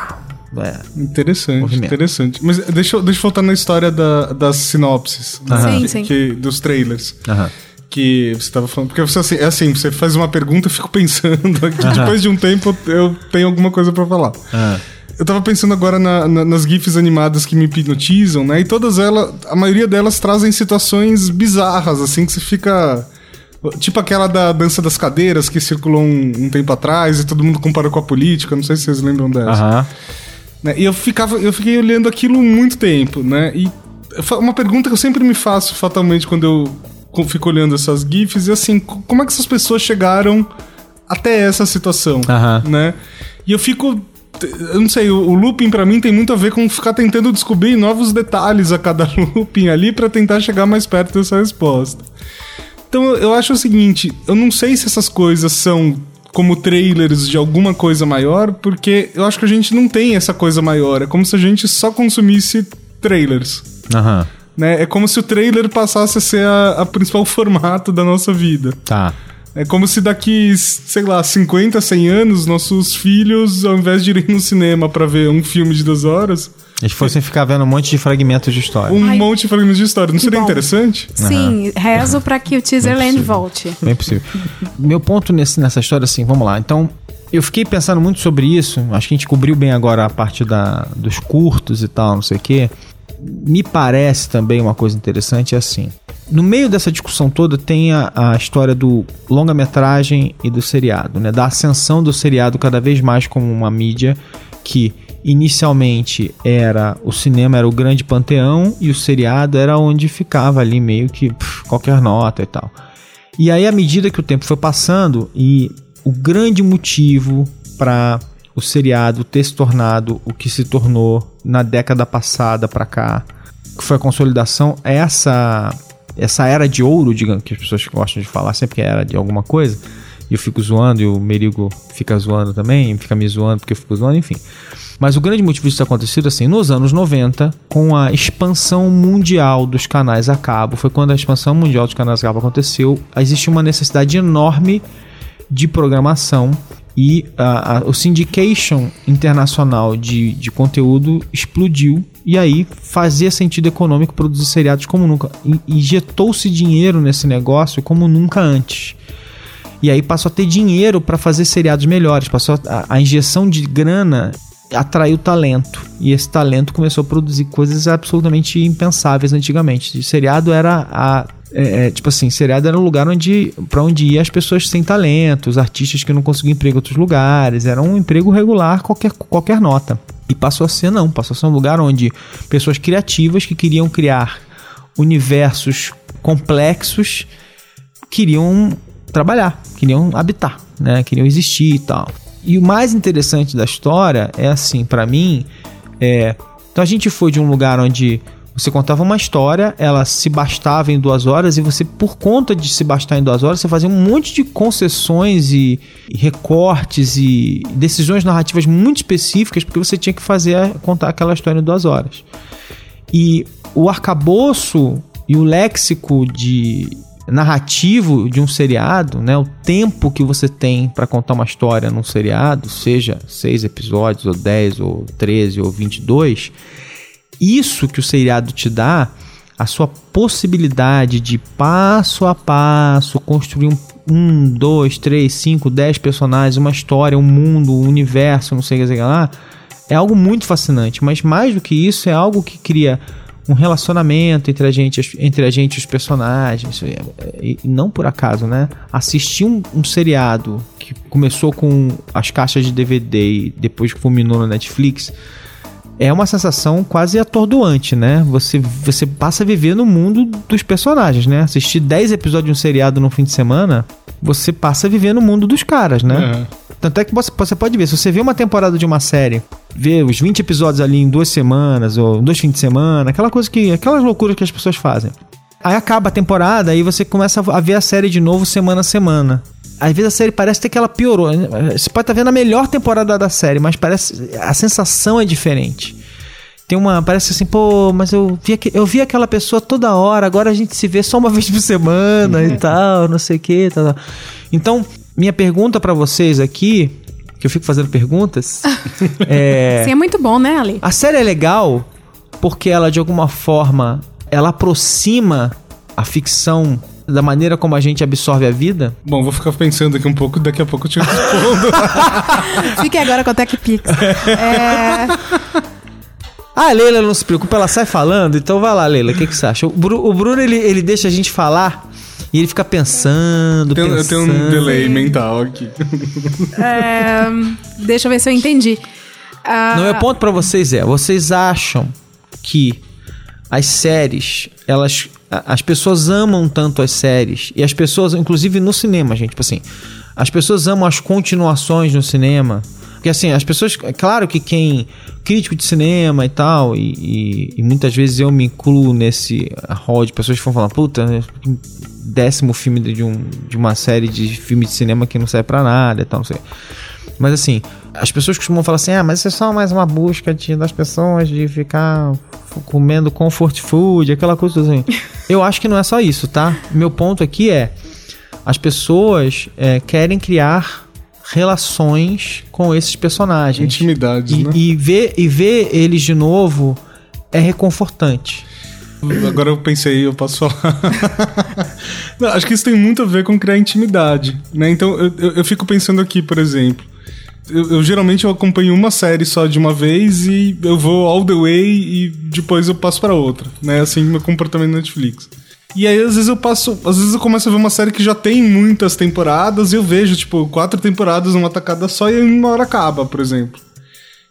É. Interessante, Movimento. interessante. Mas deixa, eu- deixa eu voltar na história da- das sinopses. né? Aham. Sim, sim. que- dos trailers. Aham. Que você tava falando. Porque você, assim, é assim, você faz uma pergunta, eu fico pensando. Aqui, Depois de um tempo, eu tenho alguma coisa pra falar. Ah. Eu tava pensando agora na- na- nas GIFs animadas que me hipnotizam, né? E todas elas, a maioria delas trazem situações bizarras, assim, que você fica. Tipo aquela da dança das cadeiras que circulou um, um tempo atrás e todo mundo comparou com a política, não sei se vocês lembram dessa. Né? E eu ficava, eu fiquei olhando aquilo muito tempo, né? E uma pergunta que eu sempre me faço fatalmente quando eu co- fico olhando essas GIFs é assim, co- como é que essas pessoas chegaram até essa situação, Aham. né? E eu fico eu não sei, o, o looping pra mim tem muito a ver com ficar tentando descobrir novos detalhes a cada looping ali pra tentar chegar mais perto dessa resposta. Então eu- eu acho o seguinte, eu não sei se essas coisas são como trailers de alguma coisa maior, porque eu acho que a gente não tem essa coisa maior. É como se a gente só consumisse trailers. Aham. Né? É como se o trailer passasse a ser a, a principal formato da nossa vida. Tá. É como se daqui, sei lá, 50, 100 anos, nossos filhos, ao invés de irem no cinema pra ver um filme de duas horas, Eles fossem ficar vendo um monte de fragmentos de história. um Ai, monte de fragmentos de história. Não seria bom. interessante? Sim, rezo pra que o Teaserland volte. Bem possível. Meu ponto nesse, nessa história, assim, vamos lá. Então, eu fiquei pensando muito sobre isso. Acho que a gente cobriu bem agora a parte da, dos curtos e tal, não sei o quê. Me parece também uma coisa interessante é assim. No meio dessa discussão toda tem a, a história do longa-metragem e do seriado, né? Da ascensão do seriado cada vez mais como uma mídia que inicialmente era o cinema era o grande panteão e o seriado era onde ficava ali meio que pff, qualquer nota e tal. E aí, à medida que o tempo foi passando, e o grande motivo para o seriado ter se tornado o que se tornou na década passada para cá, que foi a consolidação, é essa essa era de ouro, digamos, que as pessoas gostam de falar sempre que é era de alguma coisa, e eu fico zoando, e o Merigo fica zoando também, fica me zoando porque eu fico zoando, enfim. Mas o grande motivo disso ter acontecido assim, nos anos 90, com a expansão mundial dos canais a cabo, foi quando a expansão mundial dos canais a cabo aconteceu, existe uma necessidade enorme de programação e a- o syndication internacional de, de conteúdo explodiu e aí fazia sentido econômico produzir seriados como nunca. Injetou-se dinheiro nesse negócio como nunca antes. E aí passou a ter dinheiro para fazer seriados melhores. Passou a, a injeção de grana atraiu talento. E esse talento começou a produzir coisas absolutamente impensáveis antigamente. O seriado era a. é, é, tipo assim, seriado era um lugar onde para onde ia as pessoas sem talento, os artistas que não conseguiam emprego em outros lugares. Era um emprego regular, qualquer, qualquer nota. E passou a ser, não. Passou a ser um lugar onde pessoas criativas que queriam criar universos complexos queriam trabalhar, queriam habitar, né? Queriam existir e tal. E o mais interessante da história é assim, pra mim, é, então a gente foi de um lugar onde você contava uma história, ela se bastava em duas horas e você, por conta de se bastar em duas horas, você fazia um monte de concessões e, recortes e decisões narrativas muito específicas porque você tinha que fazer contar aquela história em duas horas. E o arcabouço e o léxico de narrativo de um seriado, né, o tempo que você tem para contar uma história num seriado, seja seis episódios, ou 10, ou 13, ou 22, isso que o seriado te dá, a sua possibilidade de passo a passo construir um, um dois, três, cinco, dez personagens, uma história, um mundo, um universo, não sei o que lá, é algo muito fascinante. Mas mais do que isso, é algo que cria um relacionamento entre a gente, entre a gente e os personagens. E, e não por acaso, né? Assistir um, um seriado que começou com as caixas de DVD e depois culminou na Netflix é uma sensação quase atordoante, né? Você, você passa a viver no mundo dos personagens, né? Assistir 10 episódios de um seriado no fim de semana, você passa a viver no mundo dos caras, né? Tanto é que você, pode ver, se você vê uma temporada de uma série, vê os 20 episódios ali em duas semanas, ou dois fins de semana, aquela coisa que. aquelas loucuras que as pessoas fazem. Aí acaba a temporada, aí você começa a ver a série de novo semana a semana. Às vezes a série parece até que ela piorou. Você pode estar vendo a melhor temporada da série, mas parece. A sensação é diferente. Tem uma. Parece assim, pô, mas eu vi, eu vi aquela pessoa toda hora, agora a gente se vê só uma vez por semana e tal, não sei o que. Tal, tal. Então, minha pergunta pra vocês aqui, que eu fico fazendo perguntas, é. Sim, é muito bom, né, Ali? A série é legal porque ela, de alguma forma, ela aproxima a ficção da maneira como a gente absorve a vida. Bom, vou ficar pensando aqui um pouco, daqui a pouco eu te respondo. Fique agora com o TechPix. É, Ah, a Leila não se preocupa, ela sai falando, então vai lá, Leila, o que, que você acha? O, Bru- o Bruno, ele, ele deixa a gente falar e ele fica pensando, eu pensando. tenho um delay mental aqui. é, deixa eu ver se eu entendi. Ah, Não, meu ponto pra vocês é, vocês acham que as séries, elas a- as pessoas amam tanto as séries e as pessoas, inclusive no cinema, gente, tipo assim, as pessoas amam as continuações no cinema. Porque assim, as pessoas, é claro que quem crítico de cinema e tal, e, e- e muitas vezes eu me incluo nesse hall de pessoas que vão falar, puta, né, décimo filme de, um, de uma série de filme de cinema que não serve pra nada e tal, não sei. Mas assim, as pessoas costumam falar assim: ah, mas isso é só mais uma busca de, das pessoas de ficar comendo comfort food, aquela coisa assim. Eu acho que não é só isso, tá? Meu ponto aqui é: as pessoas é, querem criar relações com esses personagens. Intimidades, E, né? e ver, e ver eles de novo é reconfortante. Agora eu pensei, eu posso falar. Não, acho que isso tem muito a ver com criar intimidade, né? Então eu, eu, eu fico pensando aqui, por exemplo. Eu, eu geralmente eu acompanho uma série só de uma vez e eu vou all the way e depois eu passo pra outra, né? Assim, meu comportamento na Netflix. E aí, às vezes, eu passo. Às vezes eu começo a ver uma série que já tem muitas temporadas e eu vejo, tipo, quatro temporadas numa tacada só e em uma hora acaba, por exemplo.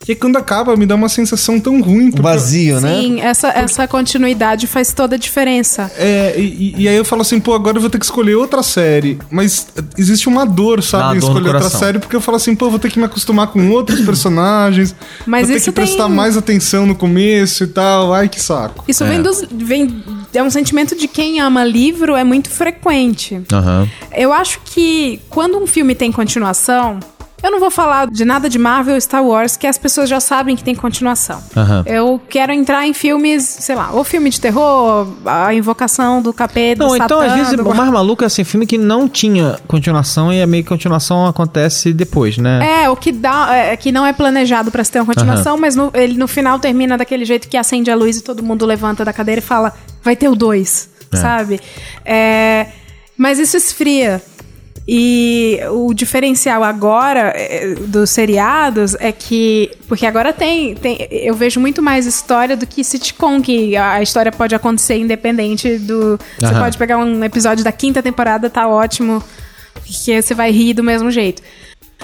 E quando acaba, me dá uma sensação tão ruim. Porque- vazio, né? Sim, essa, essa continuidade faz toda a diferença. É, e, e aí eu falo assim, pô, agora eu vou ter que escolher outra série. Mas existe uma dor, sabe, em dor no escolher outra série, porque eu falo assim, pô, eu vou ter que me acostumar com outros personagens. Mas vou ter que prestar tem- mais atenção no começo e tal. Ai, que saco. Isso vem dos. Vem, é um sentimento de quem ama livro, é muito frequente. Aham. Eu acho que quando um filme tem continuação. Eu não vou falar de nada de Marvel ou Star Wars, que as pessoas já sabem que tem continuação. Aham. Eu quero entrar em filmes, sei lá, ou filme de terror, a invocação do capeta, Não, do então Satã, às vezes do... o mais maluco é assim, filme que não tinha continuação e a meio que continuação acontece depois, né? É, o que dá, é, que não é planejado pra se ter uma continuação, mas no, ele no final termina daquele jeito que acende a luz e todo mundo levanta da cadeira e fala, vai ter o dois, sabe? É, mas isso esfria. E o diferencial agora é, dos seriados é que. Porque agora tem, tem. Eu vejo muito mais história do que sitcom, que a história pode acontecer independente do. Você Aham. pode pegar um episódio da quinta temporada, tá ótimo, que você vai rir do mesmo jeito.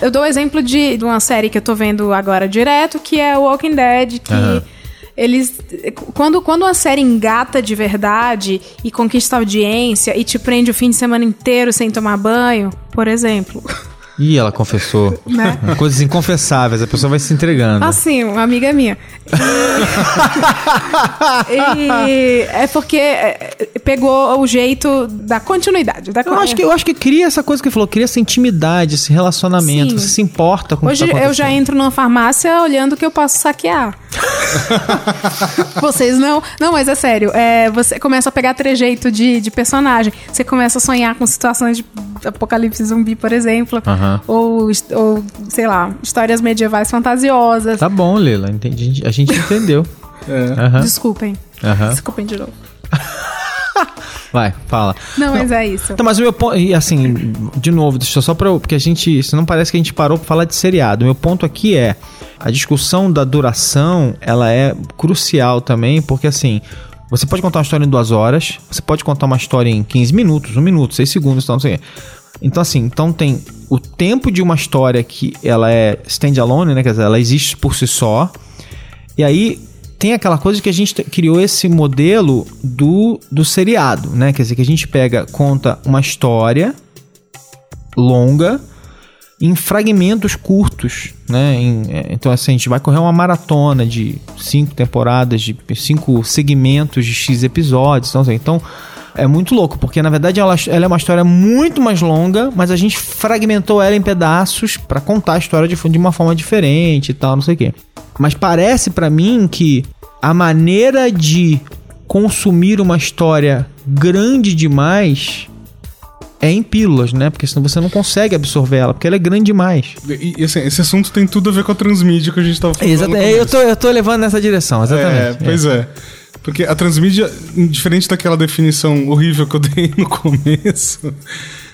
Eu dou o exemplo de, de uma série que eu tô vendo agora direto, que é o Walking Dead, que Aham. Eles. Quando, quando uma série engata de verdade e conquista audiência e te prende o fim de semana inteiro sem tomar banho, por exemplo. Ih, ela confessou. Né? Coisas inconfessáveis, a pessoa vai se entregando. Assim, uma amiga minha. E, é porque é, pegou o jeito da continuidade. Da Eu acho, que, eu acho que cria essa coisa que ele falou, cria essa intimidade, esse relacionamento, Sim. você se importa com o Hoje que tá eu já entro numa farmácia olhando o que eu posso saquear. Vocês não. Não, mas é sério. É, você começa a pegar trejeito de, de personagem. Você começa a sonhar com situações de apocalipse zumbi, por exemplo. Ou, ou, sei lá, histórias medievais fantasiosas. Tá bom, Lila, entendi, a gente entendeu. É. Aham, Desculpem. aham. Desculpem de novo. Vai, fala. Não, mas é isso. Então, mas o meu ponto, e assim, de novo, deixa eu só pra. eu- Porque a gente. Senão parece que a gente parou pra falar de seriado. O meu ponto aqui é. A discussão da duração, ela é crucial também, porque assim. Você pode contar uma história em duas horas, você pode contar uma história em 15 minutos, um minuto, seis segundos, então não sei. Então, assim, então tem o tempo de uma história que ela é standalone, né? Quer dizer, ela existe por si só. E aí tem aquela coisa que a gente criou esse modelo do, do seriado, né? Quer dizer, que a gente pega, conta uma história longa em fragmentos curtos, né? Em- é, então, assim, a gente vai correr uma maratona de cinco temporadas, de cinco segmentos de X episódios. Então, assim, então é muito louco, porque na verdade ela, ela é uma história muito mais longa, mas a gente fragmentou ela em pedaços pra contar a história de, de uma forma diferente e tal, não sei o quê. Mas parece pra mim que a maneira de consumir uma história grande demais é em pílulas, né? Porque senão você não consegue absorver ela, porque ela é grande demais. E, e, assim, esse assunto tem tudo a ver com a transmídia que a gente tava falando. Exato, no é, eu, tô, eu tô levando nessa direção, É, exatamente. pois é. Porque a transmídia, diferente daquela definição horrível que eu dei no começo,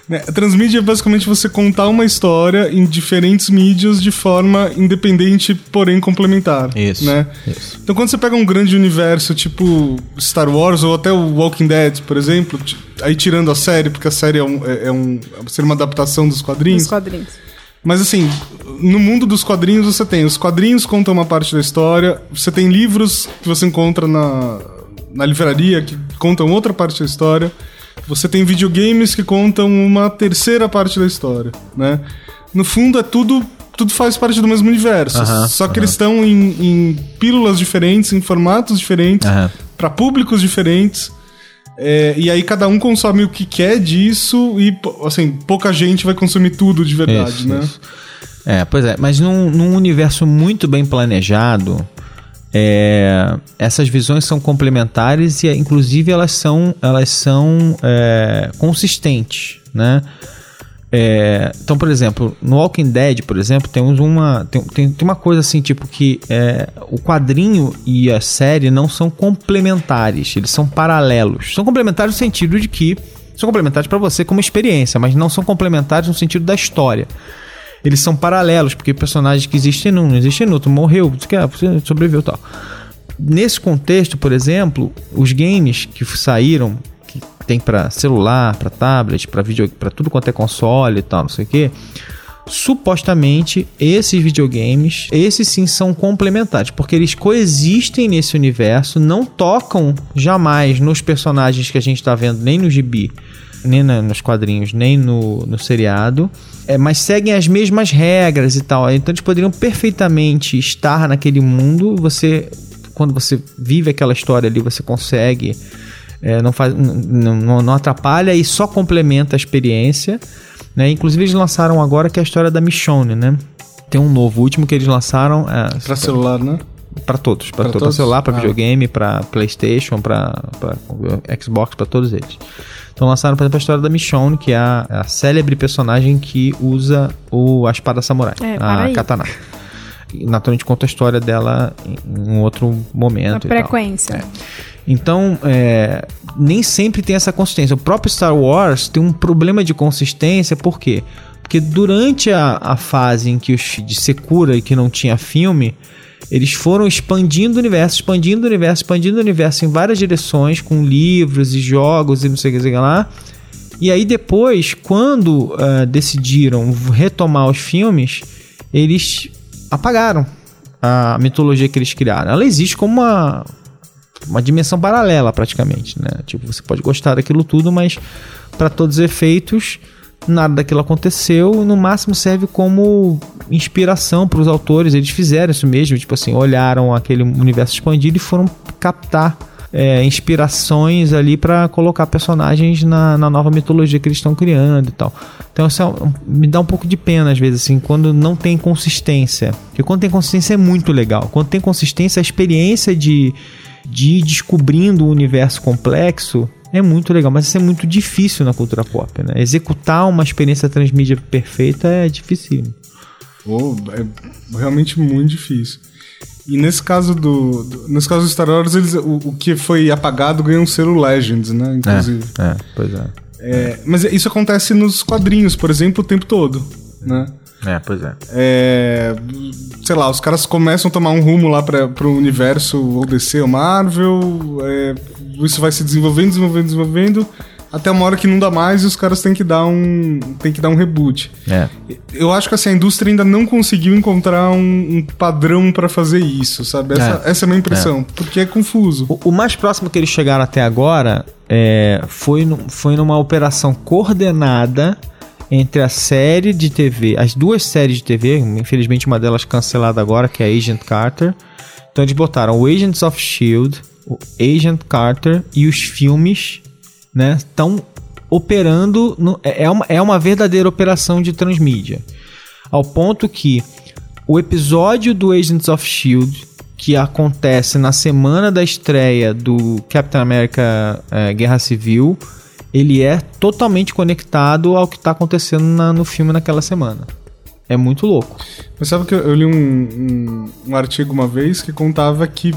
né, a transmídia é basicamente você contar uma história em diferentes mídias de forma independente, porém complementar. Isso, Né? isso. Então quando você pega um grande universo tipo Star Wars ou até o Walking Dead, por exemplo, aí tirando a série, porque a série é, um, é, é um, ser uma adaptação dos quadrinhos. Os quadrinhos. Mas assim, no mundo dos quadrinhos você tem. Os quadrinhos contam uma parte da história, você tem livros que você encontra na, na livraria que contam outra parte da história, você tem videogames que contam uma terceira parte da história, né? No fundo é tudo tudo faz parte do mesmo universo, só que eles estão em, em pílulas diferentes, em formatos diferentes, para públicos diferentes. É, e aí cada um consome o que quer disso e, assim, pouca gente vai consumir tudo de verdade, Isso, né? isso. É, pois é, mas num, num universo muito bem planejado, é, essas visões são complementares e, inclusive, elas são, elas são é, consistentes, né? É, então, por exemplo, no Walking Dead, por exemplo, temos uma tem, tem, tem uma coisa assim, tipo que é, o quadrinho e a série não são complementares, eles são paralelos. São complementares no sentido de que são complementares para você como experiência, mas não são complementares no sentido da história. Eles são paralelos, porque personagens que existem num, não existem no outro, morreu, você sobreviveu tal. Nesse contexto, por exemplo, os games que saíram, que tem para celular, para tablet, para vídeo, para tudo quanto é console e tal, não sei o que, supostamente esses videogames, esses sim são complementares, porque eles coexistem nesse universo, não tocam jamais nos personagens que a gente está vendo, nem no gibi, nem na, nos quadrinhos, nem no, no seriado, é, mas seguem as mesmas regras e tal. Então eles poderiam perfeitamente estar naquele mundo. Você, quando você vive aquela história ali, você consegue. É, não, faz, não, não atrapalha e só complementa a experiência. Né? Inclusive eles lançaram agora que é a história da Michonne, né? Tem um novo, o último que eles lançaram. É, Pra celular, né? Para todos, para Pra todo todos? celular, para Ah. videogame, para PlayStation, para Xbox, para todos eles. Então lançaram, por exemplo, a história da Michonne, que é a, a célebre personagem que usa o, a espada samurai, É, a aí. katana. E, naturalmente conta a história dela em em um outro momento. tal. frequência. Então, é, nem sempre tem essa consistência. O próprio Star Wars tem um problema de consistência, por quê? Porque durante a, a fase em que os, de Secura e que não tinha filme, eles foram expandindo o universo, expandindo o universo, expandindo o universo em várias direções, com livros e jogos e não sei o que, lá. E aí depois, quando ah, decidiram retomar os filmes, eles apagaram a mitologia que eles criaram. Ela existe como uma, uma dimensão paralela praticamente, né? Tipo, você pode gostar daquilo tudo, mas para todos os efeitos, nada daquilo aconteceu, no máximo serve como inspiração para os autores. Eles fizeram isso mesmo, tipo assim, olharam aquele universo expandido e foram captar é, inspirações ali para colocar personagens na, na nova mitologia que eles estão criando e tal. Então isso é me dá um pouco de pena às vezes assim quando não tem consistência. Porque quando tem consistência é muito legal. Quando tem consistência a experiência de de ir descobrindo o universo complexo é muito legal, mas isso é muito difícil na cultura pop, né? Executar uma experiência transmídia perfeita é difícil. Pô, é realmente muito difícil. E nesse caso do, do- nesse caso do Star Wars, eles, o, o que foi apagado ganhou um selo Legends, né? Inclusive. É, pois é. É, mas isso acontece nos quadrinhos, por exemplo, o tempo todo, né? É, pois é. É, sei lá, os caras começam a tomar um rumo lá para pro universo ou DC ou Marvel, é, isso vai se desenvolvendo, desenvolvendo, desenvolvendo, até uma hora que não dá mais e os caras têm que dar um, têm que dar um reboot. É. Eu acho que assim, a indústria ainda não conseguiu encontrar um, um padrão pra fazer isso, sabe? Essa É. essa é a minha impressão, porque é confuso. O, o mais próximo que eles chegaram até agora é, foi, no- foi numa operação coordenada entre a série de TV, as duas séries de TV, infelizmente uma delas cancelada agora, que é Agent Carter. Então eles botaram o Agents of Shield, o Agent Carter e os filmes, né? Estão operando. no- é, é uma, é uma verdadeira operação de transmídia. Ao ponto que o episódio do Agents of Shield, que acontece na semana da estreia do Capitão América eh, Guerra Civil, ele é totalmente conectado ao que está acontecendo na- no filme naquela semana. É muito louco. Mas sabe que eu, li um, um, um artigo uma vez que contava que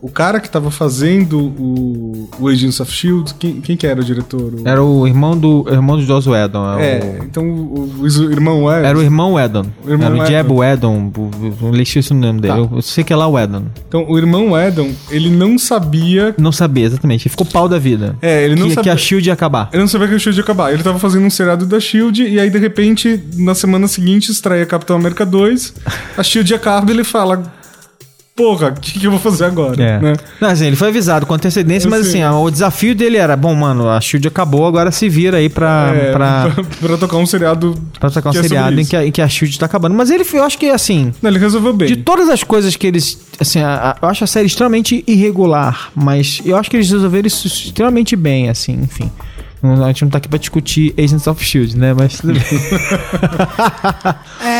o cara que tava fazendo o, o Agents of S.H.I.E.L.D., quem, quem que era o diretor? O- Era o irmão do irmão do Joss Whedon. é É, o- então o, o- o irmão é. Era o irmão Whedon. O irmão Era o Whedon. Jeb Whedon. o- o- Eu esqueci o nome dele. Tá. Eu, sei que é lá o Whedon. Então o irmão Edon, ele não sabia. Não sabia exatamente. Ele ficou pau da vida. É, ele não que, sabia. que a Shield ia acabar. Ele não sabia que a Shield ia acabar. Ele tava fazendo um seriado da Shield e aí, de repente, na semana seguinte, estreia Capitão América 2. A Shield acaba e ele fala: Porra, o que, que eu vou fazer agora? É. Né? Não, assim, ele foi avisado com antecedência, Eu mas sei. assim, o desafio dele era: bom, mano, a Shield acabou, agora se vira aí pra, É, pra, pra, pra tocar um seriado. pra tocar um que é seriado em isso. que, a, em que a Shield tá acabando. Mas ele, eu acho que, assim, Não, ele resolveu bem. de todas as coisas que eles. Assim, a- a- eu acho a série extremamente irregular, mas eu acho que eles resolveram isso extremamente bem, assim, enfim. A gente não tá aqui pra discutir Agents of Shield, né? Mas tudo bem. É,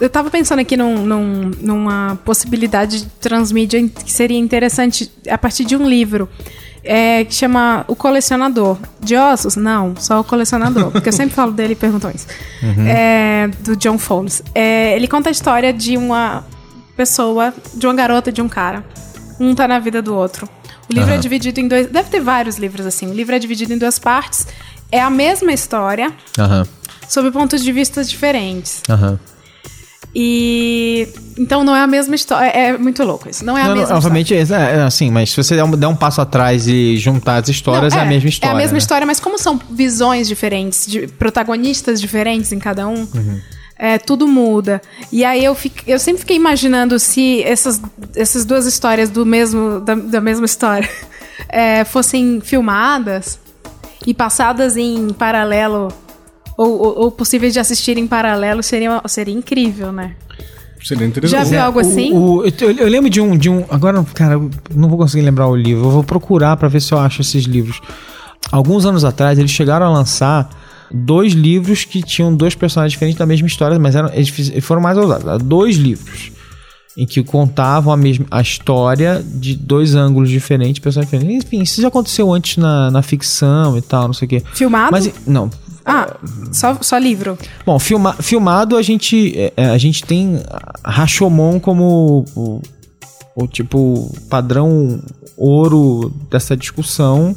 eu tava pensando aqui num- num- numa possibilidade de transmídia que seria interessante a partir de um livro. é, que chama O Colecionador. De ossos? Não, só o colecionador. Porque eu sempre falo dele e perguntam isso. É, do John Fowles. É, ele conta a história de uma pessoa, de uma garota e de um cara. Um tá na vida do outro. O livro é Aham. dividido em dois. Deve ter vários livros assim. O livro é dividido em duas partes. É a mesma história, Aham, sob pontos de vista diferentes. aham. E. Então não é a mesma história. É muito louco isso. Não é a Não, não, mesma obviamente, é, é assim, mas se você der um, der um passo atrás e juntar as histórias, Não, é, a mesma história. É a mesma né? história, mas como são visões diferentes, de protagonistas diferentes em cada um, Uhum. é, tudo muda. E aí eu, fico, eu sempre fiquei imaginando se essas, essas duas histórias do mesmo, da, da mesma história é, fossem filmadas e passadas em paralelo. Ou, ou, ou possíveis de assistir em paralelo, seria, seria incrível, né? Seria interessante. Já viu algo O- assim? o- eu, eu lembro de um, de um. Agora, cara, eu não vou conseguir lembrar o livro. Eu vou procurar pra ver se eu acho esses livros. Alguns anos atrás, eles chegaram a lançar dois livros que tinham dois personagens diferentes da mesma história, mas eram, eles fiz- foram mais ousados. Dois livros em que contavam a mesma a história de dois ângulos diferentes, personagens diferentes. Enfim, isso já aconteceu antes na, na ficção e tal, não sei o quê. Filmado? Mas, não, Ah, só, só livro. Bom, filma- filmado a gente é, é, a gente tem Rashomon como o, o tipo padrão ouro dessa discussão.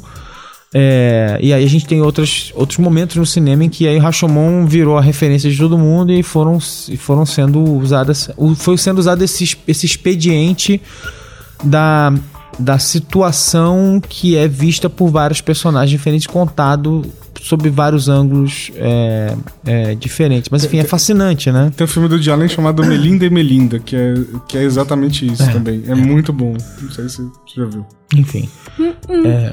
É, e aí a gente tem outros, outros momentos no cinema em que aí Rashomon virou a referência de todo mundo e foram, foram sendo usadas o- foi sendo usado esse, es- esse expediente da, da situação que é vista por vários personagens diferentes contado sob vários ângulos é, é, diferentes mas enfim é fascinante né Tem um filme do Woody Allen chamado Melinda e Melinda, que é, que é exatamente isso também. É, muito bom. Não sei se você já viu. enfim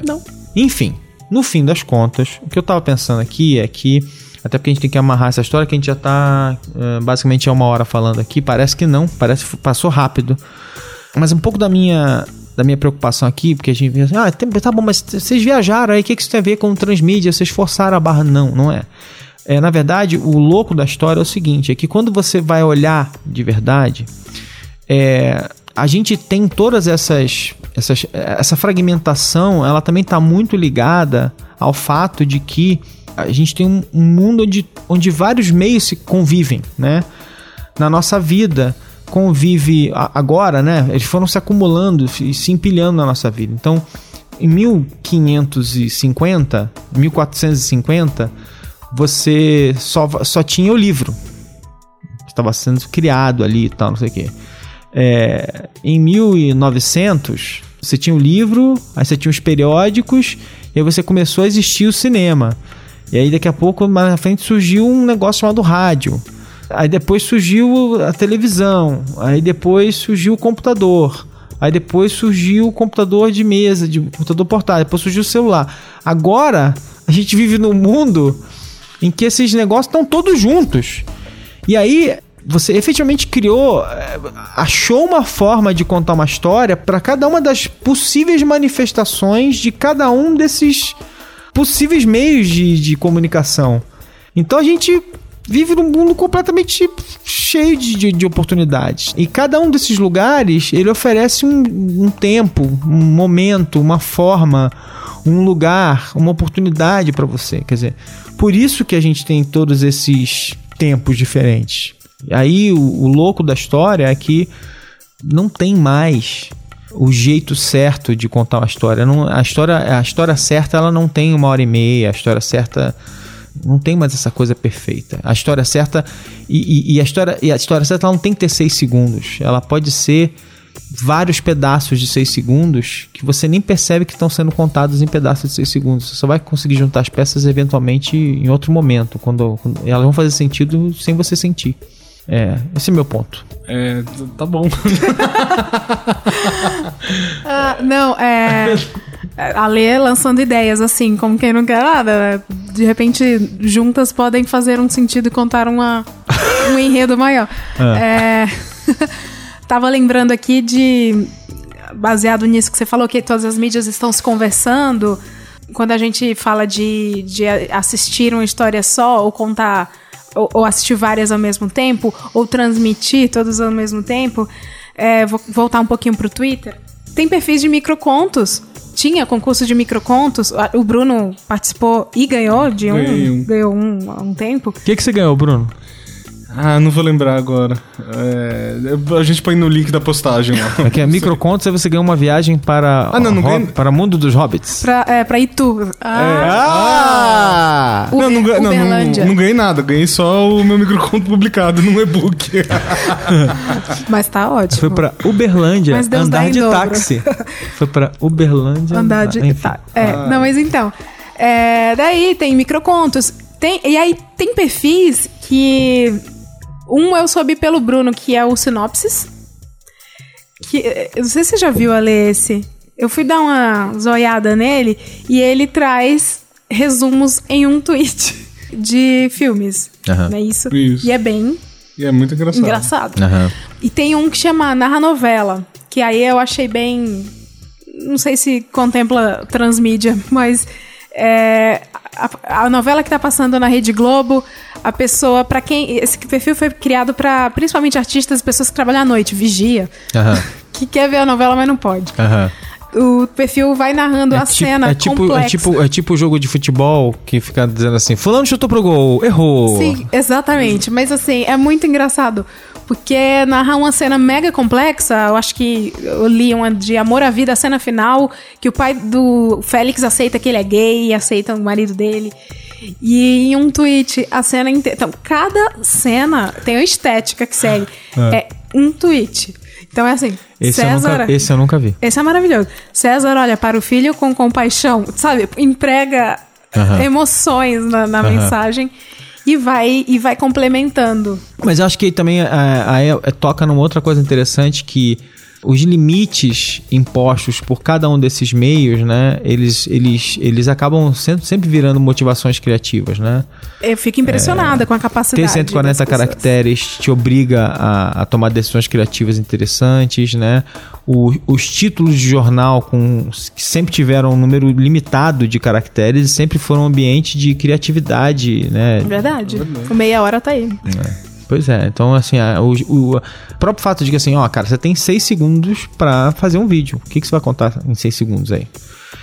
Não. Enfim, no fim das contas, o que eu tava pensando aqui é que, até porque a gente tem que amarrar essa história, que a gente já tá basicamente há uma hora falando aqui, parece que não, parece que passou rápido. Mas um pouco da minha, da minha preocupação aqui, porque a gente pensa, ah, tem- tá bom, mas vocês viajaram aí, o que, que isso tem a ver com transmídia? Vocês forçaram a barra? Não, não é. É, na verdade, o louco da história é o seguinte: é que quando você vai olhar de verdade, é, a gente tem todas essas, essas essa fragmentação ela também está muito ligada ao fato de que a gente tem um, um mundo onde, onde vários meios se convivem né na nossa vida convive agora né eles foram se acumulando e se empilhando na nossa vida então em 1550 1450 você só, só tinha o livro estava sendo criado ali e tal, não sei o quê. É, em 1900, você tinha o livro, aí você tinha os periódicos, e aí você começou a existir o cinema. E aí daqui a pouco, mais na frente, surgiu um negócio chamado rádio. Aí depois surgiu a televisão, aí depois surgiu o computador. Aí depois surgiu o computador de mesa, de computador portátil, depois surgiu o celular. Agora, a gente vive num mundo em que esses negócios estão todos juntos. E aí você efetivamente criou, eh, achou uma forma de contar uma história para cada uma das possíveis manifestações de cada um desses possíveis meios de, de comunicação. Então a gente vive num mundo completamente cheio de, de, de oportunidades. E cada um desses lugares, ele oferece um, um tempo, um momento, uma forma, um lugar, uma oportunidade para você. Quer dizer, por isso que a gente tem todos esses tempos diferentes. Aí o, o louco da história é que não tem mais o jeito certo de contar uma história. Não, a história. A história certa ela não tem uma hora e meia. A história certa não tem mais essa coisa perfeita. A história certa e, e- e a história e a história certa ela não tem que ter seis segundos. Ela pode ser vários pedaços de seis segundos que você nem percebe que estão sendo contados em pedaços de seis segundos. Você só vai conseguir juntar as peças eventualmente em outro momento, quando, quando elas vão fazer sentido sem você sentir. É, esse é meu ponto. É, tá bom. Ah, não, é. A Lê lançando ideias, assim, como quem não quer nada. né? De repente, juntas podem fazer um sentido e contar uma, um enredo maior. É. Tava lembrando aqui de. Baseado nisso que você falou, que todas as mídias estão se conversando. Quando a gente fala de, de assistir uma história só, ou contar. Ou, ou assistir várias ao mesmo tempo, ou transmitir todas ao mesmo tempo. É, vou voltar um pouquinho pro Twitter. Tem perfis de microcontos tinha concurso de microcontos. A- O Bruno participou e ganhou de um. Ganhei um. Ganhou um há um tempo. O que, que você ganhou, Bruno? Ah, não vou lembrar agora. É, a gente põe no link da postagem lá. É que é microcontos, aí você ganhou uma viagem para Ah, não, não ganhei- para o mundo dos hobbits. Pra, é, pra Itu. Ah! Uber- não, não, não, não, Uberlândia. não ganhei nada. Ganhei só o meu microconto publicado num e-book. Mas tá ótimo. Foi pra Uberlândia Mas Deus dá andar em de dobro. táxi. Foi pra Uberlândia Andar de. Tá, é, não, mas então. é, daí tem microcontos. Tem, e aí tem perfis que. Um eu soube pelo Bruno, que é o Sinopsis. Que, eh, eu não sei se você já viu a ler esse. Eu fui dar uma zoiada nele e ele traz resumos em um tweet de filmes. Aham. Não é isso? Isso. E é bem E é muito engraçado. engraçado. Aham. E tem um que chama Narra Novela, que aí eu achei bem. Não sei se contempla transmídia, mas é, a, a novela que tá passando na Rede Globo, a pessoa, para quem. Esse perfil foi criado para principalmente artistas e pessoas que trabalham à noite, vigia, Aham. que quer ver a novela, mas não pode. Aham. O perfil vai narrando a tipo, cena é tipo, complexa. é tipo é tipo o jogo de futebol que fica dizendo assim: Fulano chutou pro gol, errou. Sim, exatamente. Mas assim, é muito engraçado. Porque narra uma cena mega complexa. Eu acho que eu li uma de Amor à Vida, a cena final, que o pai do Félix aceita que ele é gay e aceita o marido dele. E em um tweet, a cena inteira. Então, cada cena tem uma estética que segue. É, um tweet. Então é assim, Esse, eu César. nunca, esse eu nunca vi. Esse é maravilhoso. César olha para o filho com compaixão, sabe? Emprega emoções na, na mensagem e vai e vai complementando. Mas eu acho que também é, é- é- toca numa outra coisa interessante que os limites impostos por cada um desses meios, né? Eles, eles, eles acabam sempre, sempre virando motivações criativas, né? Eu fico impressionada com a Ter capacidade. 140 das pessoas. caracteres te obriga a, a tomar decisões criativas interessantes, né? O- os títulos de jornal com, que sempre tiveram um número limitado de caracteres e sempre foram um ambiente de criatividade, né? Verdade. O meia hora tá aí. Pois é, então assim, a- o, o- o próprio fato de que assim, ó, cara, você tem seis segundos pra fazer um vídeo. O que, que você vai contar em seis segundos aí?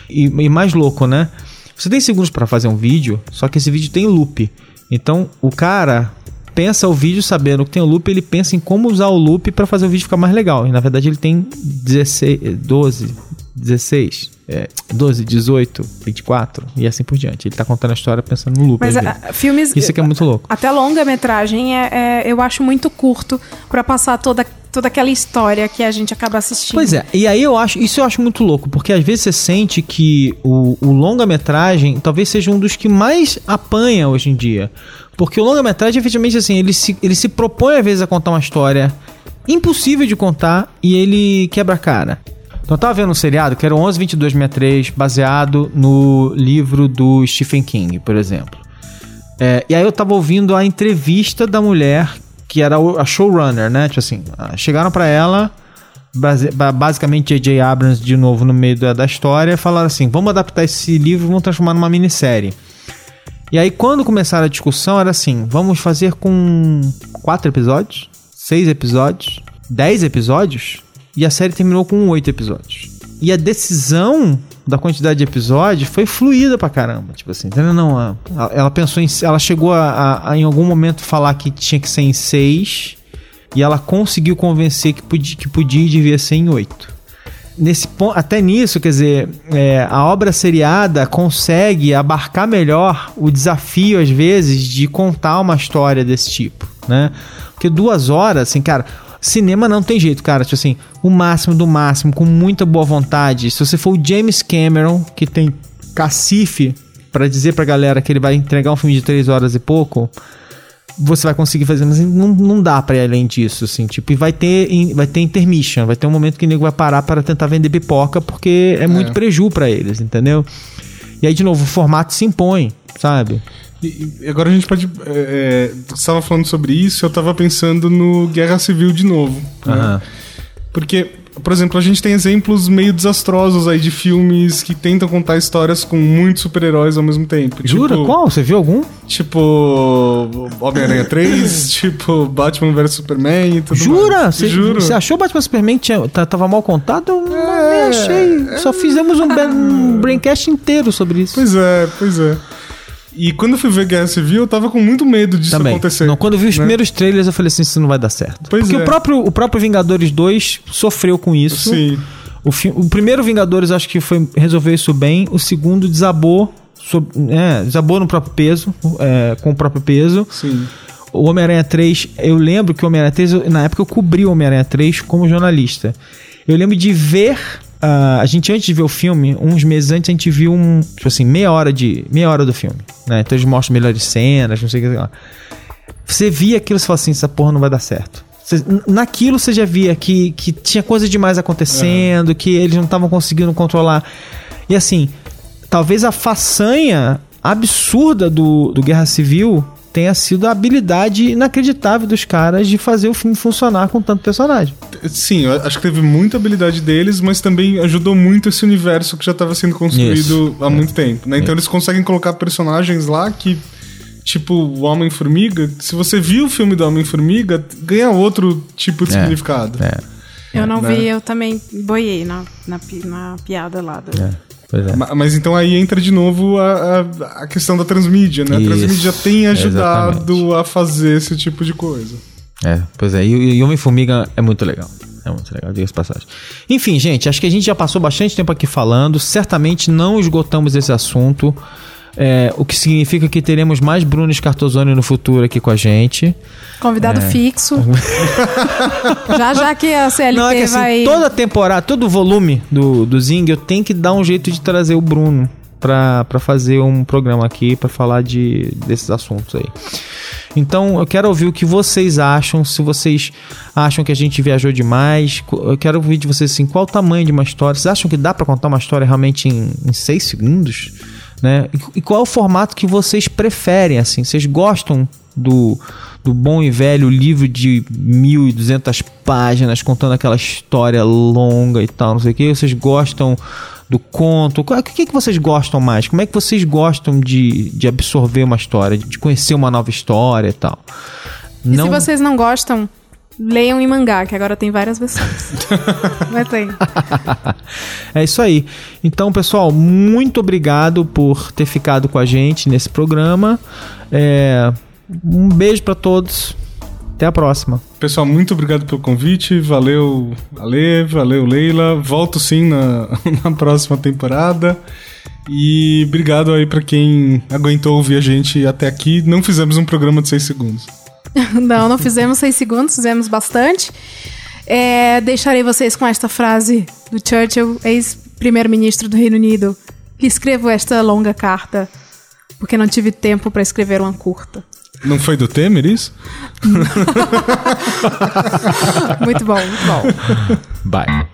E, e mais louco, né? Você tem segundos pra fazer um vídeo, só que esse vídeo tem loop. Então o cara pensa o vídeo sabendo que tem o loop, ele pensa em como usar o loop pra fazer o vídeo ficar mais legal. E na verdade ele tem 16, 12, 16, é, 12, 18, 24 e assim por diante. Ele tá contando a história pensando no loop. Mas a- filmes. Isso aqui é muito louco. Até longa-metragem é, é- eu acho muito curto pra passar toda, toda aquela história que a gente acaba assistindo. Pois é, e aí eu acho, isso eu acho muito louco, porque às vezes você sente que o, o longa-metragem talvez seja um dos que mais apanha hoje em dia. Porque o longa-metragem, efetivamente, assim, ele se, ele se propõe às vezes a contar uma história impossível de contar e ele quebra a cara. Então eu tava vendo um seriado que era o 112263, baseado no livro do Stephen King, por exemplo. É, e aí eu tava ouvindo a entrevista da mulher que era a showrunner, né? Tipo assim, ah, chegaram pra ela, base- ba- basicamente J.J. Abrams de novo no meio da, da história, falaram assim: vamos adaptar esse livro e vamos transformar numa minissérie. E aí, quando começaram a discussão, era assim: vamos fazer com quatro episódios, seis episódios, dez episódios, e a série terminou com oito episódios. E a decisão da quantidade de episódios foi fluida pra caramba. Tipo assim, entendeu? Não, a- a- ela pensou em. Ela chegou a, a- a, em algum momento falar que tinha que ser em seis, e ela conseguiu convencer que podia, que podia e devia ser em oito nesse ponto, até nisso, quer dizer, é, a obra seriada consegue abarcar melhor o desafio, às vezes, de contar uma história desse tipo, né? Porque duas horas, assim, cara, cinema não tem jeito, cara. Tipo assim, o máximo do máximo, com muita boa vontade. Se você for o James Cameron, que tem cacife pra dizer pra galera que ele vai entregar um filme de três horas e pouco, você vai conseguir fazer, mas não, não dá pra ir além disso, assim, tipo, e vai ter, vai ter intermission, vai ter um momento que o nego vai parar para tentar vender pipoca, porque é muito preju pra eles, entendeu? E aí, de novo, o formato se impõe, sabe? E, agora a gente pode. É, é, você estava falando sobre isso, eu estava pensando no Guerra Civil de novo. né? Aham. Porque por exemplo, a gente tem exemplos meio desastrosos aí de filmes que tentam contar histórias com muitos super-heróis ao mesmo tempo. Jura? Tipo, Qual? Você viu algum? Tipo, Homem-Aranha 3, tipo, Batman vs Superman e tudo Jura? mais. Você, Juro. você achou Batman Superman tinha, tá- tava mal contado? Eu É, nem achei. Só fizemos um, um braincast inteiro sobre isso. Pois é, pois é. E quando eu fui ver Guerra Civil, eu tava com muito medo disso Também. acontecer. Não, quando eu vi os né? primeiros trailers, eu falei assim: isso não vai dar certo. Pois Porque é. o, próprio, o próprio Vingadores 2 sofreu com isso. Sim. O, o primeiro Vingadores acho que foi resolveu isso bem. O segundo desabou. sob- é, desabou no próprio peso, é, com o próprio peso. Sim. O Homem-Aranha 3, eu lembro que o Homem-Aranha 3, eu- na época eu cobri o Homem-Aranha 3 como jornalista. Eu lembro de ver. Ah, a gente, antes de ver o filme, uns meses antes, a gente viu um. Tipo assim, meia hora de. meia hora do filme. Né? Então eles mostram melhores cenas, não sei o que lá. Você via aquilo e fala assim: essa porra não vai dar certo. Naquilo você já via que, que tinha coisa demais acontecendo, que eles não estavam conseguindo controlar. E assim, talvez a façanha absurda do, do Guerra Civil tenha sido a habilidade inacreditável dos caras de fazer o filme funcionar com tanto personagem. Sim, eu acho que teve muita habilidade deles, mas também ajudou muito esse universo que já estava sendo construído Isso. há muito tempo, né? Então eles conseguem colocar personagens lá que, tipo, o Homem-Formiga, se você viu o filme do Homem-Formiga, ganha outro tipo de É, significado. É, Eu não Né? vi, eu também boiei na, na, na piada lá. Do... é. Pois é. Ma- Mas então aí entra de novo a, a, a questão da transmídia, né? A Isso, transmídia tem ajudado exatamente. a fazer esse tipo de coisa. É, pois é. E, e Homem-Formiga é muito legal. É muito legal, diga-se passagem. Enfim, gente, acho que a gente já passou bastante tempo aqui falando. Certamente não esgotamos esse assunto. É, o que significa que teremos mais Bruno Scartozoni no futuro aqui com a gente. Convidado É. fixo. já já que a CLT Não, é que assim, vai. toda temporada, todo o volume do, do Zing, eu tenho que dar um jeito de trazer o Bruno pra fazer um programa aqui pra falar de, desses assuntos aí. Então, eu quero ouvir o que vocês acham, se vocês acham que a gente viajou demais. Eu quero ouvir de vocês assim, qual o tamanho de uma história. Vocês acham que dá pra contar uma história realmente em, em seis segundos? Né? E, qual é o formato que vocês preferem, assim? Vocês gostam do, do bom e velho livro de 1.200 páginas contando aquela história longa e tal, não sei o que? Vocês gostam do conto? Qual- O que, que vocês gostam mais? Como é que vocês gostam de, de absorver uma história, de conhecer uma nova história e tal? E se vocês não gostam, leiam em mangá, que agora tem várias versões. Mas tem. é isso aí. Então, pessoal, muito obrigado por ter ficado com a gente nesse programa. É, um beijo pra todos. Até a próxima. Pessoal, muito obrigado pelo convite. Valeu, Ale, valeu, Leila. Volto sim na, na próxima temporada. E obrigado aí pra quem aguentou ouvir a gente até aqui. Não fizemos um programa de 6 segundos. Não, não fizemos seis segundos, fizemos bastante. É, deixarei vocês com esta frase do Churchill, ex-primeiro-ministro do Reino Unido. Escrevo esta longa carta, porque não tive tempo para escrever uma curta. Não foi do Temer isso? Muito bom, muito bom. Bye.